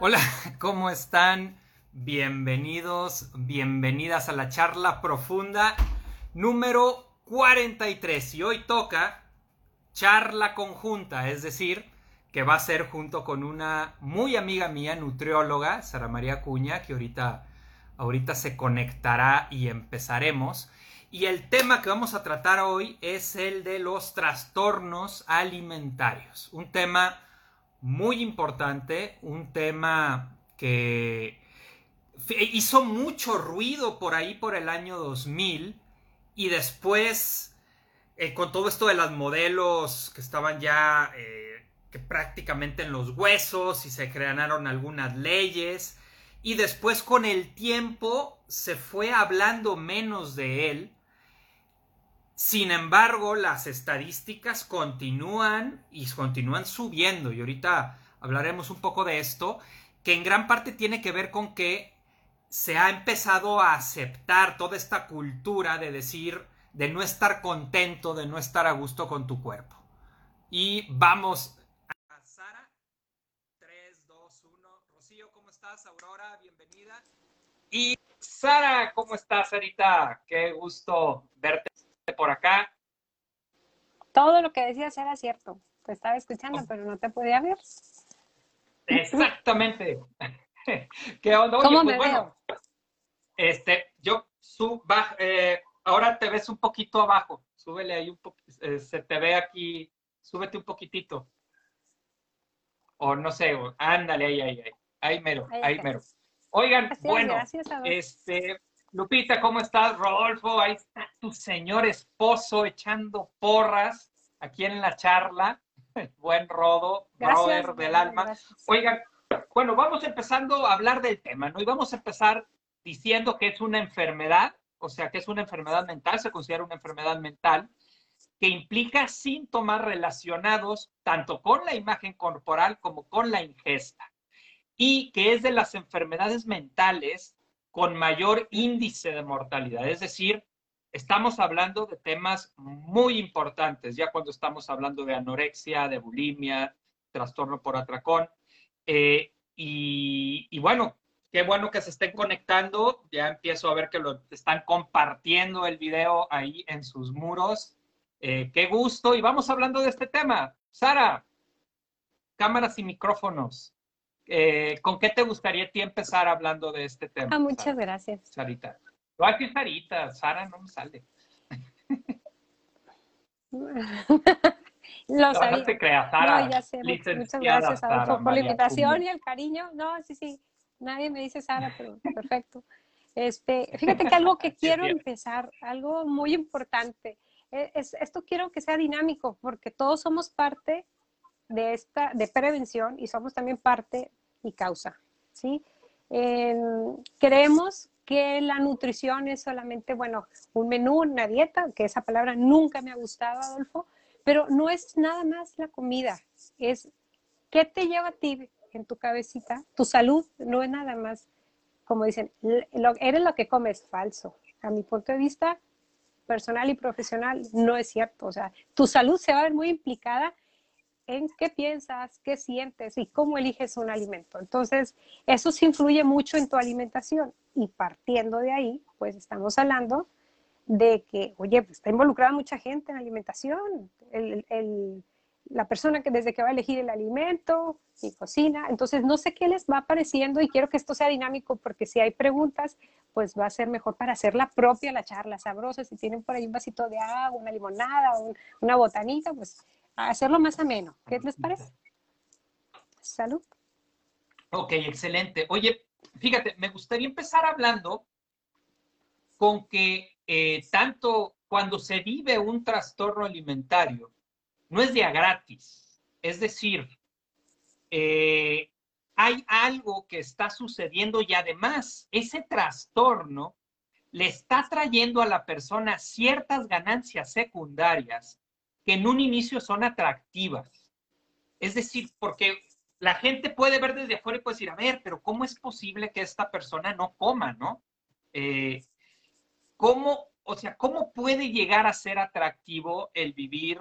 Hola, ¿cómo están? Bienvenidos, bienvenidas a la charla profunda número 43. Y hoy toca charla conjunta, es decir, que va a ser junto con una muy amiga mía, nutrióloga, Sara María Cuña, que ahorita, ahorita se conectará y empezaremos. Y el tema que vamos a tratar hoy es el de los trastornos alimentarios. Un tema muy importante, un tema que hizo mucho ruido por ahí por el año 2000 y después eh, con todo esto de los modelos que estaban ya eh, que prácticamente en los huesos y se crearon algunas leyes y después con el tiempo se fue hablando menos de él sin embargo, las estadísticas continúan y continúan subiendo y ahorita hablaremos un poco de esto, que en gran parte tiene que ver con que se ha empezado a aceptar toda esta cultura de decir, de no estar contento, de no estar a gusto con tu cuerpo. Y vamos a Sara. 3, 2, 1. Rocío, ¿cómo estás? Aurora, bienvenida. Y Sara, ¿cómo estás, Sarita? Qué gusto verte por acá. Todo lo que decías era cierto. Te estaba escuchando, oh. pero no te podía ver. Exactamente. ¿Qué onda? ¿Cómo pues me bueno, veo? Este, yo sub, eh, ahora te ves un poquito abajo. Súbele ahí un poco, eh, se te ve aquí, súbete un poquitito. O no sé, ándale ahí, ahí, ahí. Ahí mero, ahí, mero. Oigan, bueno, este, Lupita, ¿cómo estás? Rodolfo, ahí está tu señor esposo echando porras aquí en la charla. Buen Rodo, brother del alma. Oigan, bueno, vamos empezando a hablar del tema, ¿no? Y vamos a empezar diciendo que es una enfermedad, o sea, que es una enfermedad mental, se considera una enfermedad mental, que implica síntomas relacionados tanto con la imagen corporal como con la ingesta, y que es de las enfermedades mentales con mayor índice de mortalidad. Es decir, estamos hablando de temas muy importantes, ya cuando estamos hablando de anorexia, de bulimia, trastorno por atracón. Eh, y, bueno, qué bueno que se estén conectando. Ya empiezo a ver que lo están compartiendo el video ahí en sus muros. Eh, qué gusto. Y vamos hablando de este tema. Sara, cámaras y micrófonos. Eh, ¿con qué te gustaría ti empezar hablando de este tema? Ah, muchas gracias. Sarita. No, aquí Sarita, Sara no me sale. Lo sabía. No te creas, Sara. No, ya sé. Muchas gracias, Adolfo, por la invitación y el cariño. No, sí, sí. Nadie me dice Sara, pero perfecto. Este, fíjate que algo que quiero empezar, algo muy importante, e, es, esto quiero que sea dinámico, porque todos somos parte de esta de prevención y somos también parte y causa, ¿sí? creemos que la nutrición es solamente, bueno, un menú, una dieta, que esa palabra nunca me ha gustado, Adolfo, pero no es nada más la comida, es qué te lleva a ti en tu cabecita, tu salud no es nada más, como dicen, eres lo que comes, falso. A mi punto de vista personal y profesional, no es cierto. O sea, tu salud se va a ver muy implicada en qué piensas, qué sientes y cómo eliges un alimento. Entonces, eso sí influye mucho en tu alimentación. Y partiendo de ahí, pues estamos hablando de que, oye, pues está involucrada mucha gente en alimentación, la persona que desde que va a elegir el alimento y cocina, entonces no sé qué les va apareciendo y quiero que esto sea dinámico porque si hay preguntas, pues va a ser mejor para hacerla propia la charla sabrosa, si tienen por ahí un vasito de agua, una limonada, una botanita, pues hacerlo más ameno. ¿Qué les parece? Salud. Ok, excelente. Oye, fíjate, me gustaría empezar hablando con que eh, tanto cuando se vive un trastorno alimentario, no es día gratis. Es decir, eh, hay algo que está sucediendo y además ese trastorno le está trayendo a la persona ciertas ganancias secundarias que en un inicio son atractivas. Es decir, porque la gente puede ver desde afuera y puede decir, a ver, pero ¿cómo es posible que esta persona no coma, no? Eh, ¿Cómo, o sea, cómo puede llegar a ser atractivo el vivir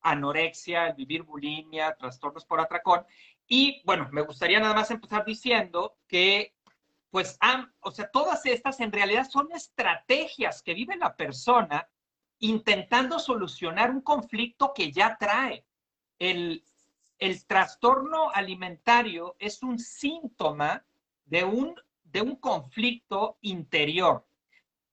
anorexia, el vivir bulimia, trastornos por atracón? Y bueno, me gustaría nada más empezar diciendo que, pues, o sea, todas estas en realidad son estrategias que vive la persona intentando solucionar un conflicto que ya trae. El, el trastorno alimentario es un síntoma de un, de un conflicto interior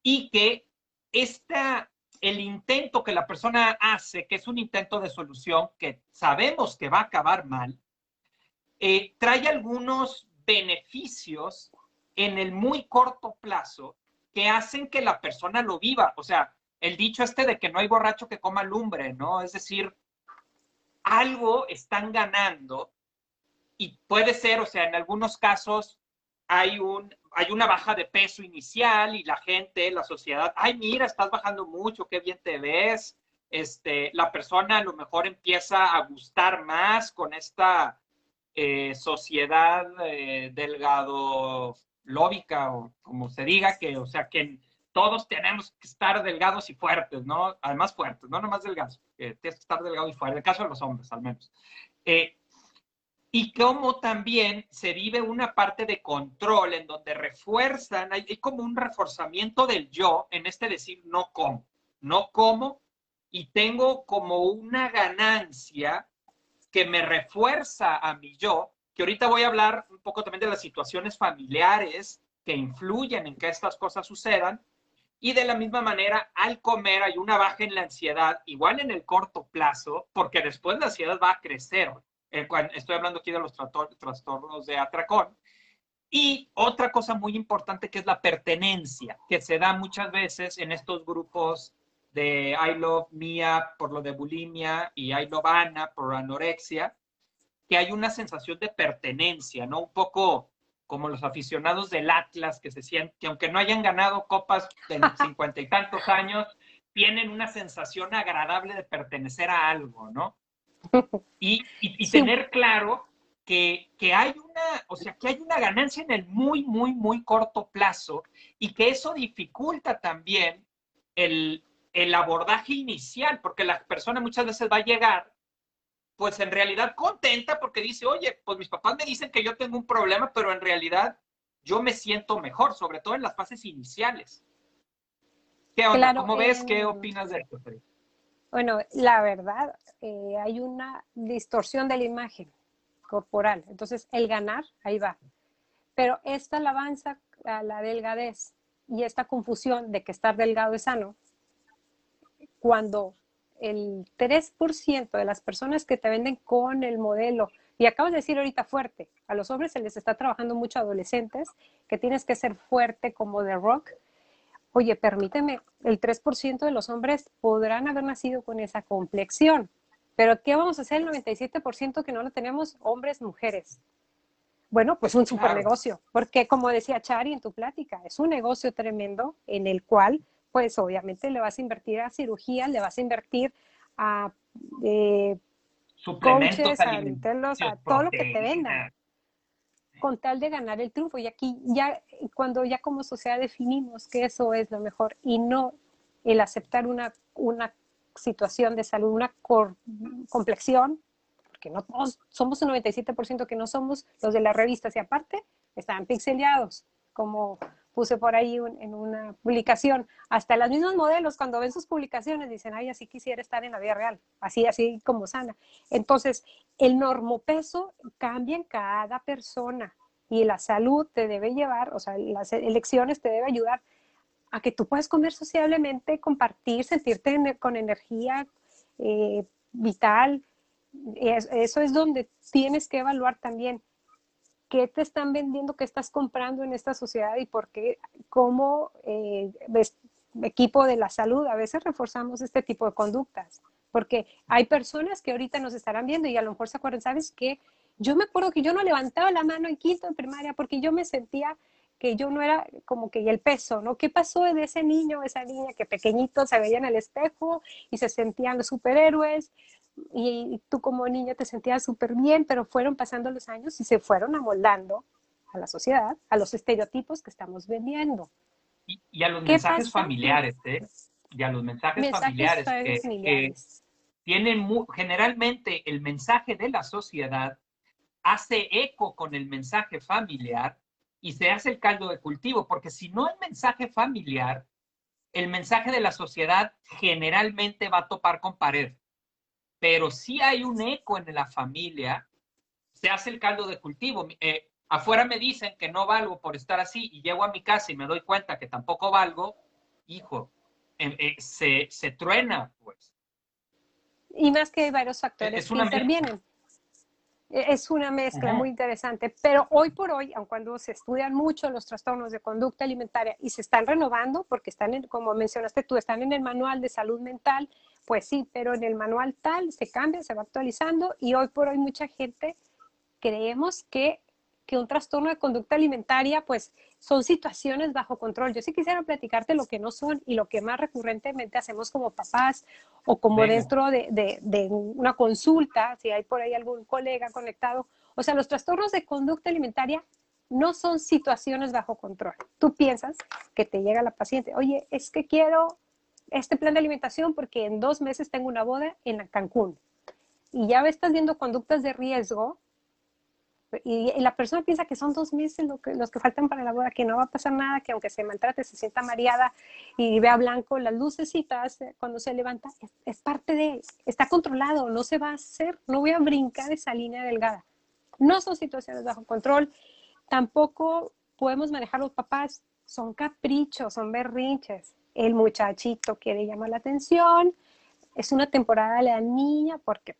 y que esta, el intento que la persona hace, que es un intento de solución que sabemos que va a acabar mal, eh, trae algunos beneficios en el muy corto plazo que hacen que la persona lo viva. O sea, el dicho este de que no hay borracho que coma lumbre, ¿no? Es decir, algo están ganando y puede ser, o sea, en algunos casos hay, un, hay una baja de peso inicial y la gente, la sociedad, ay, mira, estás bajando mucho, qué bien te ves. Este, la persona a lo mejor empieza a gustar más con esta eh, sociedad eh, delgado lóbica o como se diga, que, o sea, que todos tenemos que estar delgados y fuertes, ¿no? Además fuertes, no nomás delgados, tienes que estar delgado y fuerte, en el caso de los hombres al menos. Eh, y como también se vive una parte de control en donde refuerzan, hay, hay, como un reforzamiento del yo en este decir no como, no como y tengo como una ganancia que me refuerza a mi yo, que ahorita voy a hablar un poco también de las situaciones familiares que influyen en que estas cosas sucedan. Y de la misma manera, al comer hay una baja en la ansiedad, igual en el corto plazo, porque después la ansiedad va a crecer. Eh, estoy hablando aquí de los trastornos de atracón. Y otra cosa muy importante que es la pertenencia, que se da muchas veces en estos grupos de I Love Mia por lo de bulimia y I Love Anna por anorexia, que hay una sensación de pertenencia, ¿no? Un poco como los aficionados del Atlas que se sienten, que aunque no hayan ganado copas de cincuenta y tantos años, tienen una sensación agradable de pertenecer a algo, ¿no? Y, y, tener claro que, que, hay una, o sea, que hay una ganancia en el muy, muy, muy corto plazo y que eso dificulta también el, el abordaje inicial, porque la persona muchas veces va a llegar, pues en realidad contenta porque dice, oye, pues mis papás me dicen que yo tengo un problema, pero en realidad yo me siento mejor, sobre todo en las fases iniciales. ¿Qué onda? ¿Cómo ves? ¿Qué opinas de esto? Bueno, la verdad, eh, hay una distorsión de la imagen corporal. Entonces, el ganar, ahí va. Pero esta alabanza a la delgadez y esta confusión de que estar delgado es sano, cuando el 3% de las personas que te venden con el modelo, y acabas de decir ahorita fuerte, a los hombres se les está trabajando mucho adolescentes, que tienes que ser fuerte como de rock. Oye, permíteme, el 3% de los hombres podrán haber nacido con esa complexión, pero ¿qué vamos a hacer el 97% que no lo tenemos hombres, mujeres? Bueno, pues un super negocio, porque como decía Chari en tu plática, es un negocio tremendo en el cual pues obviamente le vas a invertir a cirugía, le vas a invertir a eh, coaches, a, a todo lo que te vendan, con tal de ganar el triunfo. Y aquí ya, cuando ya como sociedad definimos que eso es lo mejor y no el aceptar una, una situación de salud, una complexión, porque no todos, somos un 97% que no somos los de las revistas y aparte están pixeleados, como puse por ahí en una publicación, hasta los mismos modelos cuando ven sus publicaciones dicen, ay, así quisiera estar en la vida real, así, así como sana. Entonces, el normopeso cambia en cada persona y la salud te debe llevar, o sea, las elecciones te debe ayudar a que tú puedas comer sociablemente, compartir, sentirte con energía eh, vital. Eso es donde tienes que evaluar también qué te están vendiendo, qué estás comprando en esta sociedad y por qué, como eh, equipo de la salud, a veces reforzamos este tipo de conductas. Porque hay personas que ahorita nos estarán viendo y a lo mejor se acuerdan, ¿sabes qué? Yo me acuerdo que yo no levantaba la mano en quinto en primaria porque yo me sentía que yo no era como que el peso, ¿no? ¿Qué pasó de ese niño, esa niña que pequeñito se veía en el espejo y se sentían los superhéroes? Y tú como niño te sentías súper bien, pero fueron pasando los años y se fueron amoldando a la sociedad, a los estereotipos que estamos vendiendo. Y, a los mensajes familiares, ¿eh? Y a los mensajes, familiares, que, tienen generalmente el mensaje de la sociedad hace eco con el mensaje familiar y se hace el caldo de cultivo, porque si no hay mensaje familiar, el mensaje de la sociedad generalmente va a topar con pared. Pero si hay un eco en la familia, se hace el caldo de cultivo. Eh, afuera me dicen que no valgo por estar así y llego a mi casa y me doy cuenta que tampoco valgo, hijo, em, eh, se, se, truena, pues. Y más que hay varios factores que intervienen. E, es una mezcla muy interesante, pero hoy por hoy, aun cuando se estudian mucho los trastornos de conducta alimentaria y se están renovando, porque están, en, como mencionaste tú, están en el manual de salud mental, pues sí, pero en el manual tal se cambia, se va actualizando y hoy por hoy mucha gente creemos que que un trastorno de conducta alimentaria, pues son situaciones bajo control. Yo sí quisiera platicarte lo que no son y lo que más recurrentemente hacemos como papás o como dentro de, de, una consulta, si hay por ahí algún colega conectado. O sea, los trastornos de conducta alimentaria no son situaciones bajo control. Tú piensas que te llega la paciente, oye, es que quiero este plan de alimentación porque en dos meses tengo una boda en Cancún. Y ya estás viendo conductas de riesgo y, la persona piensa que son dos meses los que faltan para la boda, que no va a pasar nada, que aunque se maltrate, se sienta mareada y vea blanco las lucecitas eh, cuando se levanta, es, parte de, está controlado, no se va a hacer, no voy a brincar esa línea delgada. No son situaciones bajo control, tampoco podemos manejar los papás, son caprichos, son berrinches. El muchachito quiere llamar la atención, es una temporada de la niña porque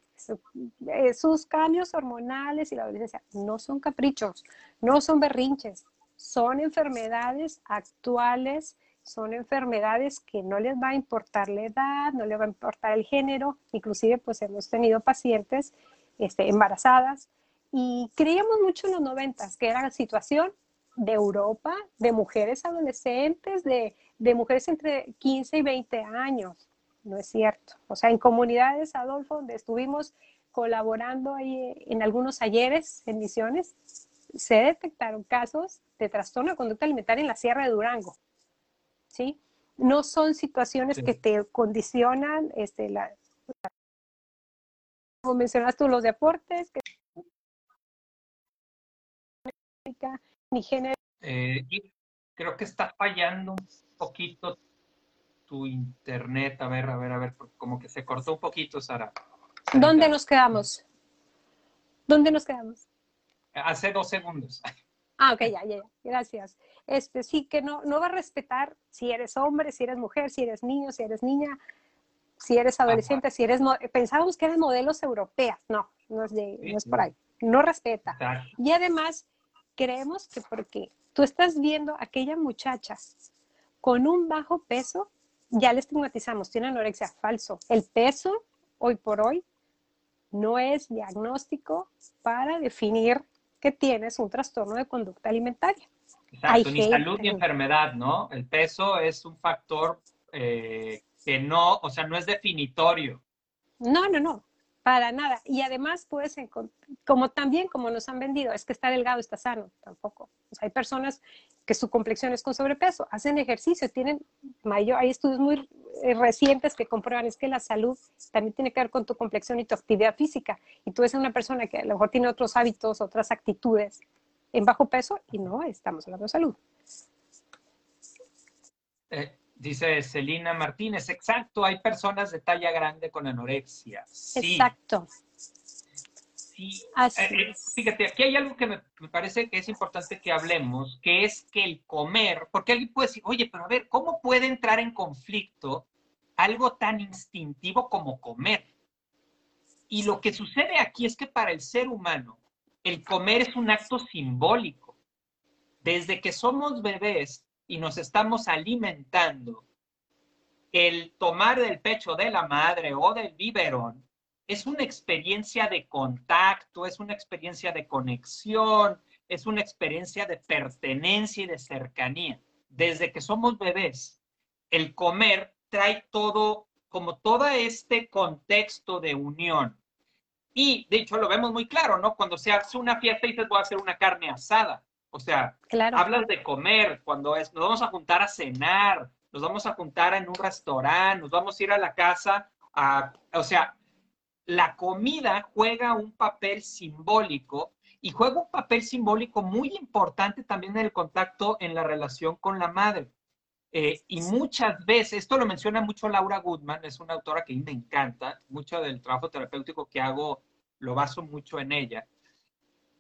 eh, sus cambios hormonales y la adolescencia no son caprichos, no son berrinches, son enfermedades actuales, son enfermedades que no les va a importar la edad, no les va a importar el género, inclusive pues hemos tenido pacientes este, embarazadas y creíamos mucho en los noventas que era la situación de Europa, de mujeres adolescentes, de, de mujeres entre 15 y 20 años no es cierto. O sea, en comunidades, Adolfo, donde estuvimos colaborando ahí en algunos talleres, en misiones, se detectaron casos de trastorno de conducta alimentaria en la Sierra de Durango. ¿Sí? No son situaciones que te condicionan, este, la, como mencionas tú, los deportes, que ni género. Eh, creo que está fallando un poquito tu internet. A ver, a ver, a ver, como que se cortó un poquito, Sara. ¿Dónde nos quedamos? ¿Dónde nos quedamos? Hace dos segundos. Ah, ok, ya, ya, gracias. Este, sí, que no, no va a respetar si eres hombre, si eres mujer, si eres niño, si eres niña, si eres adolescente, si eres... Pensábamos que eran modelos europeas. No, no es, de, no es por ahí. No respeta. Y además, creemos que porque tú estás viendo a aquella muchacha con un bajo peso, ya le estigmatizamos, tiene anorexia, falso. El peso, hoy por hoy, no es diagnóstico para definir que tienes un trastorno de conducta alimentaria. Exacto, ni salud ni enfermedad, ¿no? El peso es un factor eh, que no, o sea, no es definitorio. No, no, no. Para nada. Y además puedes como también como nos han vendido, es que está delgado, está sano, tampoco. hay personas que su complexión es con sobrepeso, hacen ejercicio, tienen mayor, hay estudios muy eh, recientes que comprueban es que la salud también tiene que ver con tu complexión y tu actividad física. Y tú eres una persona que a lo mejor tiene otros hábitos, otras actitudes en bajo peso y no estamos hablando de salud. Eh, Dice Celina Martínez, exacto, hay personas de talla grande con anorexia. Exacto. Sí. Así eh, eh, fíjate, aquí hay algo que me, parece que es importante que hablemos, que es que el comer, porque alguien puede decir, oye, pero a ver, ¿cómo puede entrar en conflicto algo tan instintivo como comer? Y lo que sucede aquí es que para el ser humano, el comer es un acto simbólico. Desde que somos bebés, y nos estamos alimentando, el tomar del pecho de la madre o del biberón es una experiencia de contacto, es una experiencia de conexión, es una experiencia de pertenencia y de cercanía. Desde que somos bebés, el comer trae todo, como todo este contexto de unión. Y de hecho lo vemos muy claro, ¿no? Cuando se hace una fiesta y dices voy a hacer una carne asada. O sea, hablas de comer, cuando es, nos vamos a juntar a cenar, nos vamos a juntar en un restaurante, nos vamos a ir a la casa, a, o sea, la comida juega un papel simbólico y juega un papel simbólico muy importante también en el contacto en la relación con la madre. Eh, y muchas veces, esto lo menciona mucho Laura Goodman, es una autora que a mí me encanta, mucho del trabajo terapéutico que hago lo baso mucho en ella.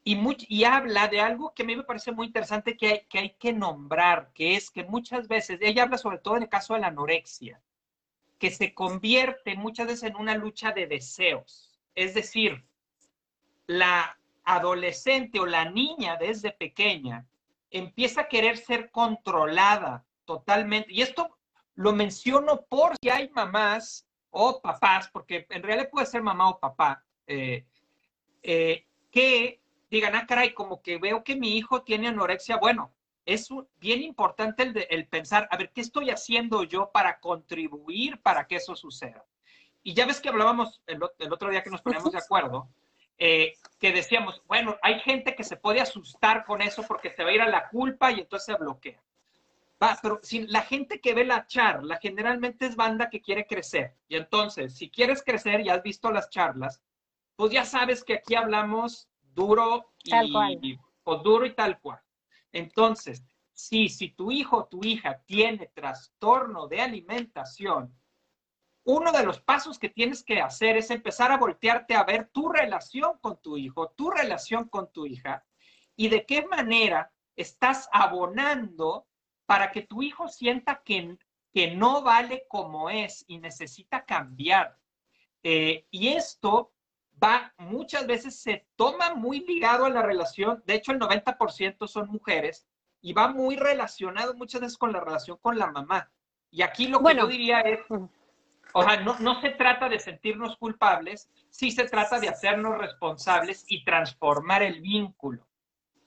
Y, y habla de algo que a mí me parece muy interesante que hay, que nombrar, que es que muchas veces, ella habla sobre todo en el caso de la anorexia, que se convierte muchas veces en una lucha de deseos. Es decir, la adolescente o la niña desde pequeña empieza a querer ser controlada totalmente. Y esto lo menciono por si hay mamás o papás, porque en realidad puede ser mamá o papá, eh, eh, que digan, ah, caray, como que veo que mi hijo tiene anorexia. Bueno, es bien importante el, el pensar, a ver, ¿qué estoy haciendo yo para contribuir para que eso suceda? Y ya ves que hablábamos el, el otro día que nos poníamos de acuerdo, eh, que decíamos, bueno, hay gente que se puede asustar con eso porque se va a ir a la culpa y entonces se bloquea. Va, pero si la gente que ve la charla generalmente es banda que quiere crecer. Y entonces, si quieres crecer y has visto las charlas, pues ya sabes que aquí hablamos duro y, o duro y tal cual. Entonces, si, si tu hijo o tu hija tiene trastorno de alimentación, uno de los pasos que tienes que hacer es empezar a voltearte a ver tu relación con tu hijo, tu relación con tu hija y de qué manera estás abonando para que tu hijo sienta que, que no vale como es y necesita cambiar. Eh, y esto va, muchas veces se toma muy ligado a la relación, de hecho el 90% son mujeres, y va muy relacionado muchas veces con la relación con la mamá. Y aquí lo que yo diría es, o sea, no, no se trata de sentirnos culpables, sí se trata de hacernos responsables y transformar el vínculo.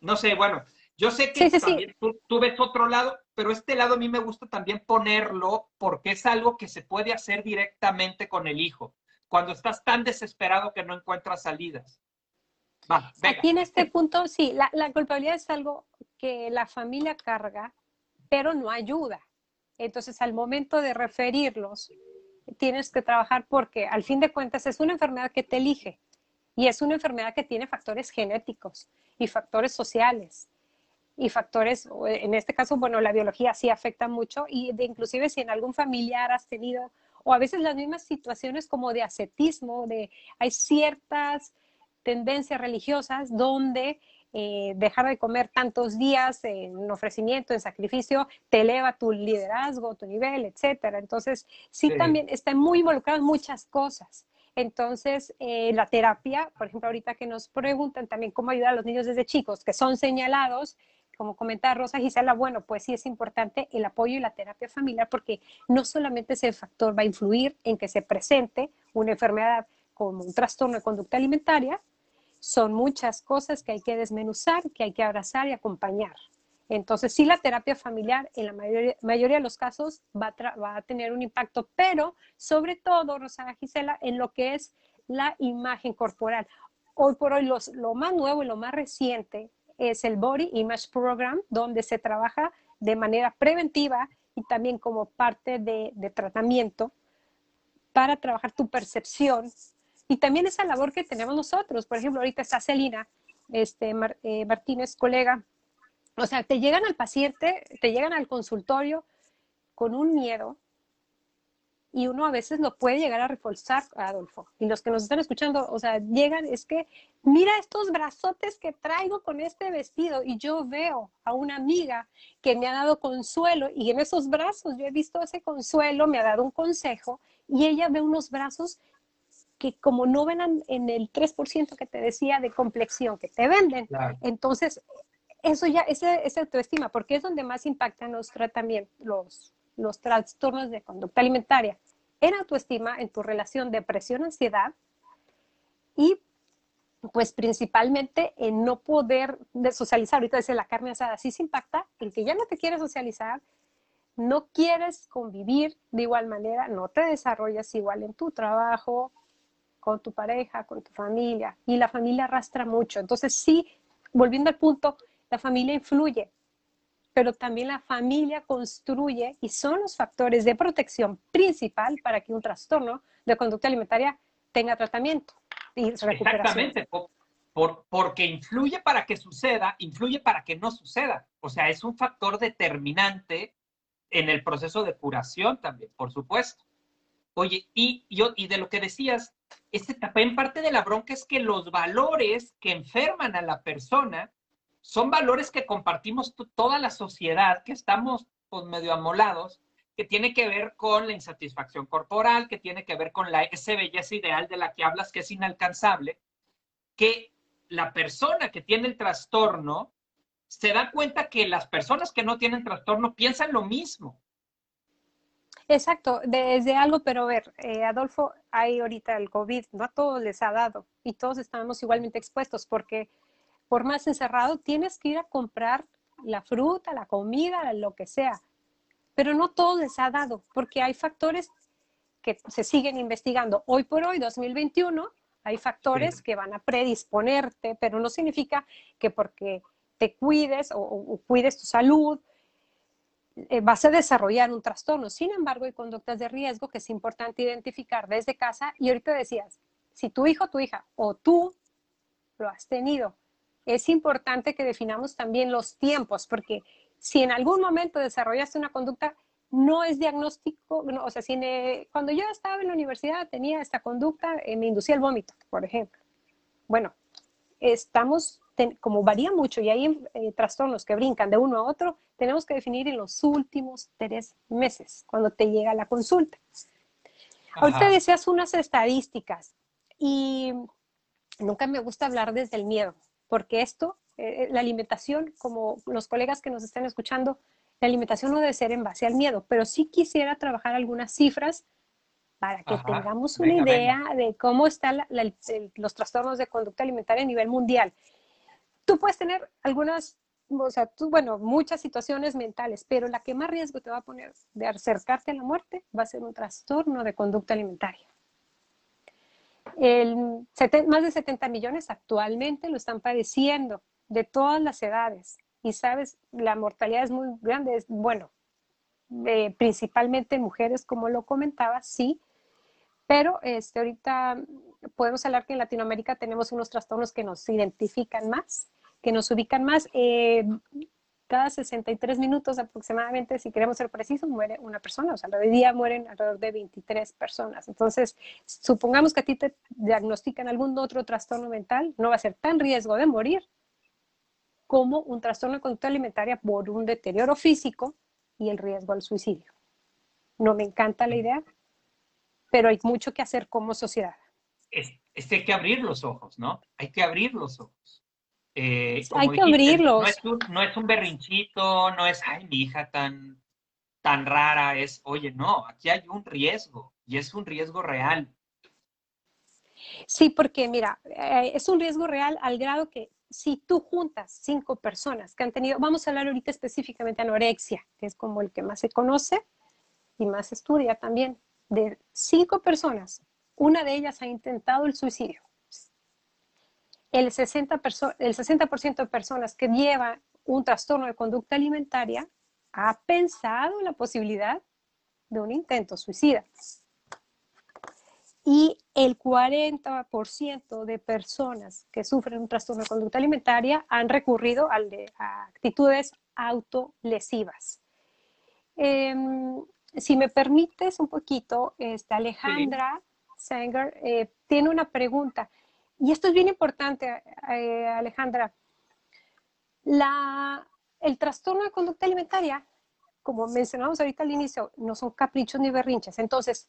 No sé, bueno, yo sé que también Tú, ves otro lado, pero este lado a mí me gusta también ponerlo porque es algo que se puede hacer directamente con el hijo, cuando estás tan desesperado que no encuentras salidas. Va, Aquí en este punto, sí, la, la culpabilidad es algo que la familia carga, pero no ayuda. Entonces, al momento de referirlos tienes que trabajar porque al fin de cuentas es una enfermedad que te elige y es una enfermedad que tiene factores genéticos y factores sociales y factores, en este caso, bueno, la biología sí afecta mucho y de, inclusive si en algún familiar has tenido, o a veces las mismas situaciones como de ascetismo, de hay ciertas tendencias religiosas donde eh, dejar de comer tantos días en ofrecimiento, en sacrificio, te eleva tu liderazgo, tu nivel, etcétera. Entonces, sí, también están muy involucradas muchas cosas. Entonces, eh, la terapia, por ejemplo, ahorita que nos preguntan también cómo ayudar a los niños desde chicos que son señalados, como comenta Rosa Gisela, bueno, pues sí es importante el apoyo y la terapia familiar porque no solamente ese factor va a influir en que se presente una enfermedad como un trastorno de conducta alimentaria, son muchas cosas que hay que desmenuzar, que hay que abrazar y acompañar. Entonces, sí, la terapia familiar en la mayoría, de los casos va a, tener un impacto, pero sobre todo, Rosana Gisela, en lo que es la imagen corporal. Hoy por hoy, lo más nuevo y lo más reciente es el Body Image Program, donde se trabaja de manera preventiva y también como parte de, tratamiento para trabajar tu percepción y también esa labor que tenemos nosotros. Por ejemplo, ahorita está Celina este, eh, Martínez, colega. O sea, te llegan al paciente, te llegan al consultorio con un miedo y uno a veces lo puede llegar a reforzar, Adolfo. Y los que nos están escuchando, o sea, llegan, es que mira estos brazotes que traigo con este vestido y yo veo a una amiga que me ha dado consuelo y en esos brazos yo he visto ese consuelo, me ha dado un consejo y ella ve unos brazos que como no ven en el 3% que te decía de complexión que te venden, entonces eso ya es, es autoestima, porque es donde más impactan los tratamientos, los, los trastornos de conducta alimentaria. En autoestima, en tu relación depresión-ansiedad y pues principalmente en no poder socializar. Ahorita dice la carne asada, sí se impacta en que ya no te quieres socializar, no quieres convivir de igual manera, no te desarrollas igual en tu trabajo, con tu pareja, con tu familia, y la familia arrastra mucho. Entonces, sí, volviendo al punto, la familia influye, pero también la familia construye y son los factores de protección principal para que un trastorno de conducta alimentaria tenga tratamiento y recuperación. Exactamente. Por, porque influye para que suceda, influye para que no suceda. O sea, es un factor determinante en el proceso de curación también, por supuesto. Oye, y, yo, y de lo que decías, este también parte de la bronca es que los valores que enferman a la persona son valores que compartimos toda la sociedad, que estamos pues, medio amolados, que tiene que ver con la insatisfacción corporal, que tiene que ver con la, esa belleza ideal de la que hablas, que es inalcanzable, que la persona que tiene el trastorno se da cuenta que las personas que no tienen trastorno piensan lo mismo. Exacto, desde algo, pero a ver, eh, Adolfo, hay ahorita el COVID, no a todos les ha dado y todos estamos igualmente expuestos porque por más encerrado tienes que ir a comprar la fruta, la comida, lo que sea, pero no todos les ha dado porque hay factores que se siguen investigando. Hoy por hoy, 2021, hay factores que van a predisponerte, pero no significa que porque te cuides o, cuides tu salud, eh, vas a desarrollar un trastorno. Sin embargo, hay conductas de riesgo que es importante identificar desde casa. Y ahorita decías, si tu hijo, tu hija o tú lo has tenido, es importante que definamos también los tiempos, porque si en algún momento desarrollaste una conducta, no es diagnóstico, o sea, si cuando yo estaba en la universidad tenía esta conducta, eh, me inducía el vómito, por ejemplo. Bueno, estamos como varía mucho y hay eh, trastornos que brincan de uno a otro, tenemos que definir en los últimos tres meses, cuando te llega la consulta. Ahorita decías unas estadísticas y nunca me gusta hablar desde el miedo, porque esto, eh, eh, la alimentación, como los colegas que nos están escuchando, la alimentación no debe ser en base al miedo, pero sí quisiera trabajar algunas cifras para que tengamos una idea de cómo están los trastornos de conducta alimentaria a nivel mundial tú puedes tener algunas, o sea, tú, bueno, muchas situaciones mentales, pero la que más riesgo te va a poner de acercarte a la muerte va a ser un trastorno de conducta alimentaria. El, más de 70 millones actualmente lo están padeciendo de todas las edades. Y sabes, la mortalidad es muy grande. Es, bueno, principalmente mujeres, como lo comentaba, sí. Pero este, ahorita podemos hablar que en Latinoamérica tenemos unos trastornos que nos identifican más que nos ubican más. Eh, cada 63 minutos aproximadamente, si queremos ser precisos, muere una persona. O sea, de día mueren alrededor de 23 personas. Entonces, supongamos que a ti te diagnostican algún otro trastorno mental, no va a ser tan riesgo de morir como un trastorno de conducta alimentaria por un deterioro físico y el riesgo al suicidio. No me encanta la idea, pero hay mucho que hacer como sociedad. Es, es hay que abrir los ojos, ¿no? Hay que abrir los ojos. Eh, Hay que abrirlos. No es, un, berrinchito, no es, ay, mi hija tan, tan rara, es, oye, no, aquí hay un riesgo y es un riesgo real. Sí, porque mira, eh, es un riesgo real al grado que si tú juntas cinco personas que han tenido, vamos a hablar ahorita específicamente de anorexia, que es como el que más se conoce y más estudia también, de cinco personas, una de ellas ha intentado el suicidio el 60%, el 60 de personas que llevan un trastorno de conducta alimentaria ha pensado en la posibilidad de un intento suicida. Y el 40% de personas que sufren un trastorno de conducta alimentaria han recurrido a, actitudes autolesivas. Em, si me permites un poquito, este, Alejandra Sanger eh, tiene una pregunta. Y esto es bien importante, eh, Alejandra. el trastorno de conducta alimentaria, como mencionamos ahorita al inicio, no son caprichos ni berrinches. Entonces,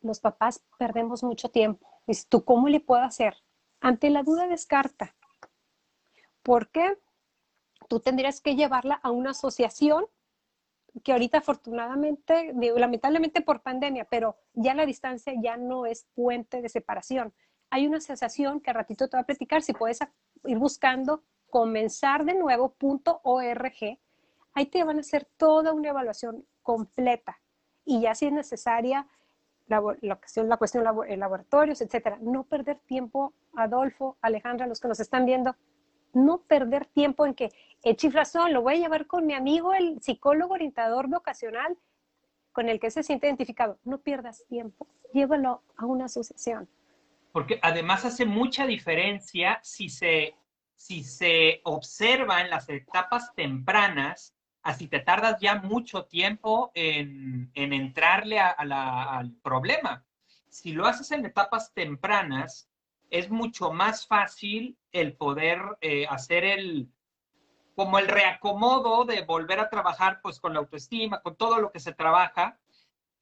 los papás perdemos mucho tiempo. Dices, ¿tú cómo le puedo hacer? Ante la duda, descarta. ¿Por qué? Tú tendrías que llevarla a una asociación que ahorita afortunadamente, lamentablemente por pandemia, pero ya la distancia ya no es puente de separación hay una asociación que a ratito te va a platicar, si puedes ir buscando comenzar de nuevo.org, ahí te van a hacer toda una evaluación completa y ya si es necesaria la, cuestión, la cuestión laboratorios, etcétera. No perder tiempo, Adolfo, Alejandra, los que nos están viendo, no perder tiempo en que el chiflazón lo voy a llevar con mi amigo, el psicólogo orientador vocacional, con el que se siente identificado. No pierdas tiempo, llévalo a una asociación porque además hace mucha diferencia si se, si se observa en las etapas tempranas, así te tardas ya mucho tiempo en, entrarle al problema. Si lo haces en etapas tempranas, es mucho más fácil el poder eh, hacer el, como el reacomodo de volver a trabajar pues con la autoestima, con todo lo que se trabaja,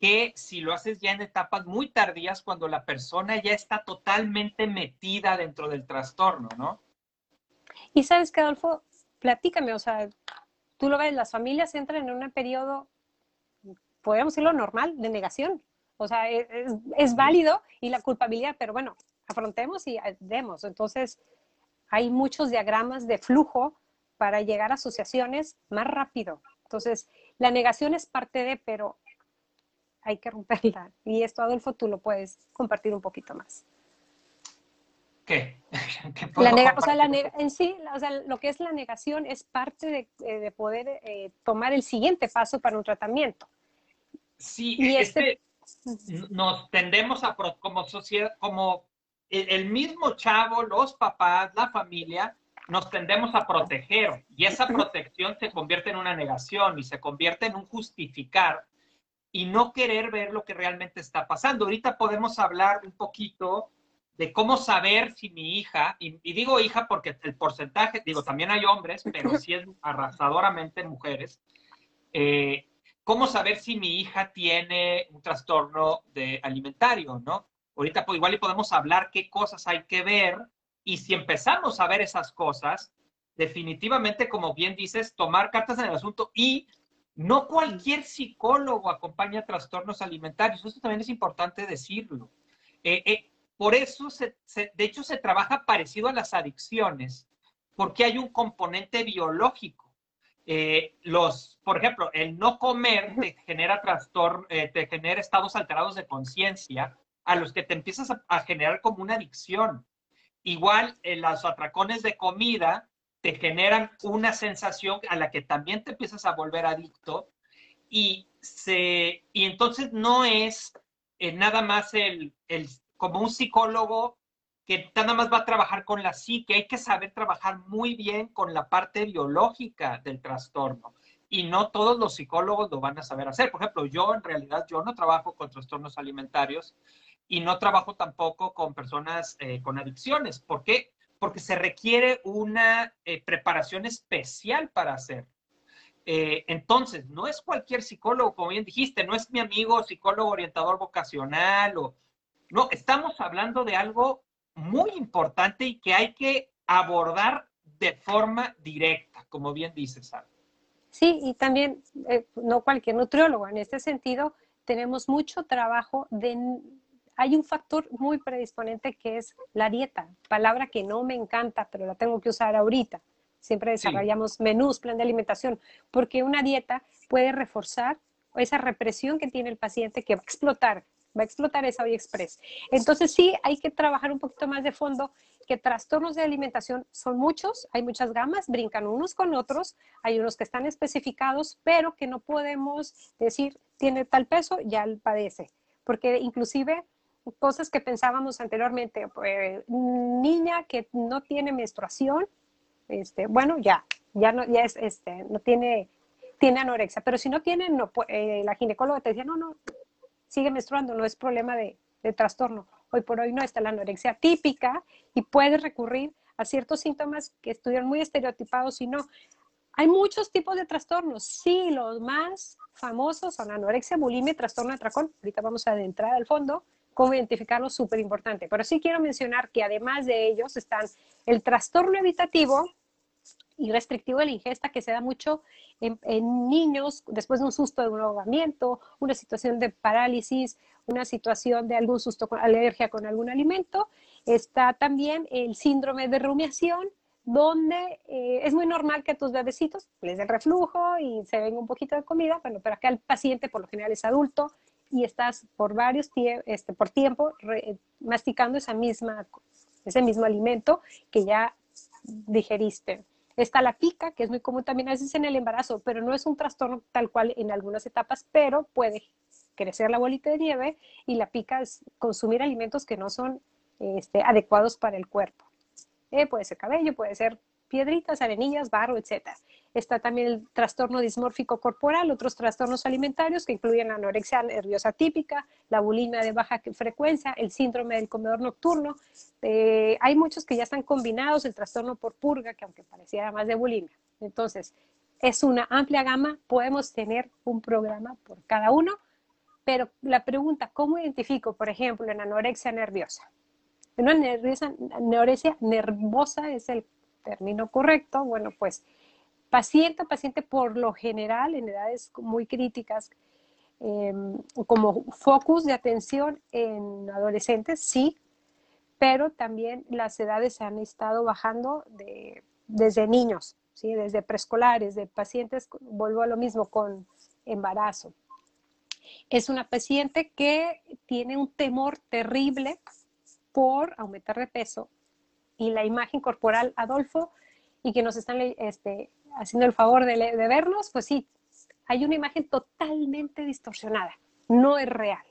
que si lo haces ya en etapas muy tardías, cuando la persona ya está totalmente metida dentro del trastorno, ¿no? Y sabes que, Adolfo, platícame, o sea, tú lo ves, las familias entran en un periodo, podríamos decirlo normal, de negación. O sea, es, es válido y la culpabilidad, pero bueno, afrontemos y demos. Entonces, hay muchos diagramas de flujo para llegar a asociaciones más rápido. Entonces, la negación es parte de, pero hay que romperla. Y esto, Adolfo, tú lo puedes compartir un poquito más. ¿Qué? la o sea, la en sí, o sea, lo que es la negación es parte de, eh, poder eh, tomar el siguiente paso para un tratamiento. Sí, y este, este nos tendemos a, como sociedad, como el mismo chavo, los papás, la familia, nos tendemos a proteger y esa protección se convierte en una negación y se convierte en un justificar y no querer ver lo que realmente está pasando. Ahorita podemos hablar un poquito de cómo saber si mi hija, y, digo hija porque el porcentaje, digo, también hay hombres, pero sí es arrasadoramente mujeres, eh, cómo saber si mi hija tiene un trastorno de alimentario, ¿no? Ahorita pues, igual y podemos hablar qué cosas hay que ver y si empezamos a ver esas cosas, definitivamente, como bien dices, tomar cartas en el asunto y no cualquier psicólogo acompaña trastornos alimentarios. Esto también es importante decirlo. Eh, eh, por eso, de hecho, se trabaja parecido a las adicciones, porque hay un componente biológico. Eh, los, por ejemplo, el no comer te genera trastorno, te genera estados alterados de conciencia a los que te empiezas a, generar como una adicción. Igual, los atracones de comida te generan una sensación a la que también te empiezas a volver adicto y, se, y entonces no es eh, nada más el, el, como un psicólogo que nada más va a trabajar con la psique, hay que saber trabajar muy bien con la parte biológica del trastorno y no todos los psicólogos lo van a saber hacer. Por ejemplo, yo en realidad yo no trabajo con trastornos alimentarios y no trabajo tampoco con personas eh, con adicciones. ¿Por qué? Porque se requiere una eh, preparación especial para hacer. Eh, entonces, no es cualquier psicólogo, como bien dijiste, no es mi amigo psicólogo orientador vocacional o no, estamos hablando de algo muy importante y que hay que abordar de forma directa, como bien dices, Sara. Sí, y también eh, no cualquier nutriólogo. En este sentido, tenemos mucho trabajo de hay un factor muy predisponente que es la dieta, palabra que no me encanta, pero la tengo que usar ahorita. Siempre desarrollamos menús, plan de alimentación, porque una dieta puede reforzar esa represión que tiene el paciente que va a explotar, va a explotar esa vía express. Entonces sí, hay que trabajar un poquito más de fondo, que trastornos de alimentación son muchos, hay muchas gamas, brincan unos con otros, hay unos que están especificados, pero que no podemos decir, tiene tal peso, ya padece, porque inclusive cosas que pensábamos anteriormente, pues, niña que no tiene menstruación, este, bueno, ya, ya no, ya es, este, no tiene, tiene anorexia, pero si no tiene, no, eh, la ginecóloga te decía, no, no, sigue menstruando, no es problema de, de trastorno. Hoy por hoy no está la anorexia típica y puede recurrir a ciertos síntomas que estuvieron muy estereotipados y no. Hay muchos tipos de trastornos. Sí, los más famosos son anorexia, bulimia y trastorno de atracón. Ahorita vamos a adentrar al fondo cómo identificarlo súper importante. Pero sí quiero mencionar que además de ellos están el trastorno evitativo y restrictivo de la ingesta que se da mucho en, niños después de un susto de un ahogamiento, una situación de parálisis, una situación de algún susto con alergia con algún alimento. Está también el síndrome de rumiación, donde eh, es muy normal que a tus bebecitos les dé reflujo y se venga un poquito de comida, bueno, pero acá el paciente por lo general es adulto y estás por varios este, por tiempo masticando esa misma, ese mismo alimento que ya digeriste. Está la pica, que es muy común también a veces en el embarazo, pero no es un trastorno tal cual en algunas etapas, pero puede crecer la bolita de nieve y la pica es consumir alimentos que no son este, adecuados para el cuerpo. Eh, puede ser cabello, puede ser piedritas, arenillas, barro, etc. Está también el trastorno dismórfico corporal, otros trastornos alimentarios que incluyen la anorexia nerviosa típica, la bulimia de baja frecuencia, el síndrome del comedor nocturno. Eh, hay muchos que ya están combinados, el trastorno por purga, que aunque pareciera más de bulimia. Entonces, es una amplia gama, podemos tener un programa por cada uno, pero la pregunta, ¿cómo identifico, por ejemplo, en anorexia nerviosa? Una anorexia nervosa es el término correcto, bueno, pues paciente a paciente por lo general en edades muy críticas, em, como focus de atención en adolescentes, sí, pero también las edades han estado bajando de, desde niños, ¿sí? desde preescolares, de pacientes, vuelvo a lo mismo, con embarazo. Es una paciente que tiene un temor terrible por aumentar de peso y la imagen corporal, Adolfo, y que nos están este, haciendo el favor de, vernos, pues sí, hay una imagen totalmente distorsionada, no es real.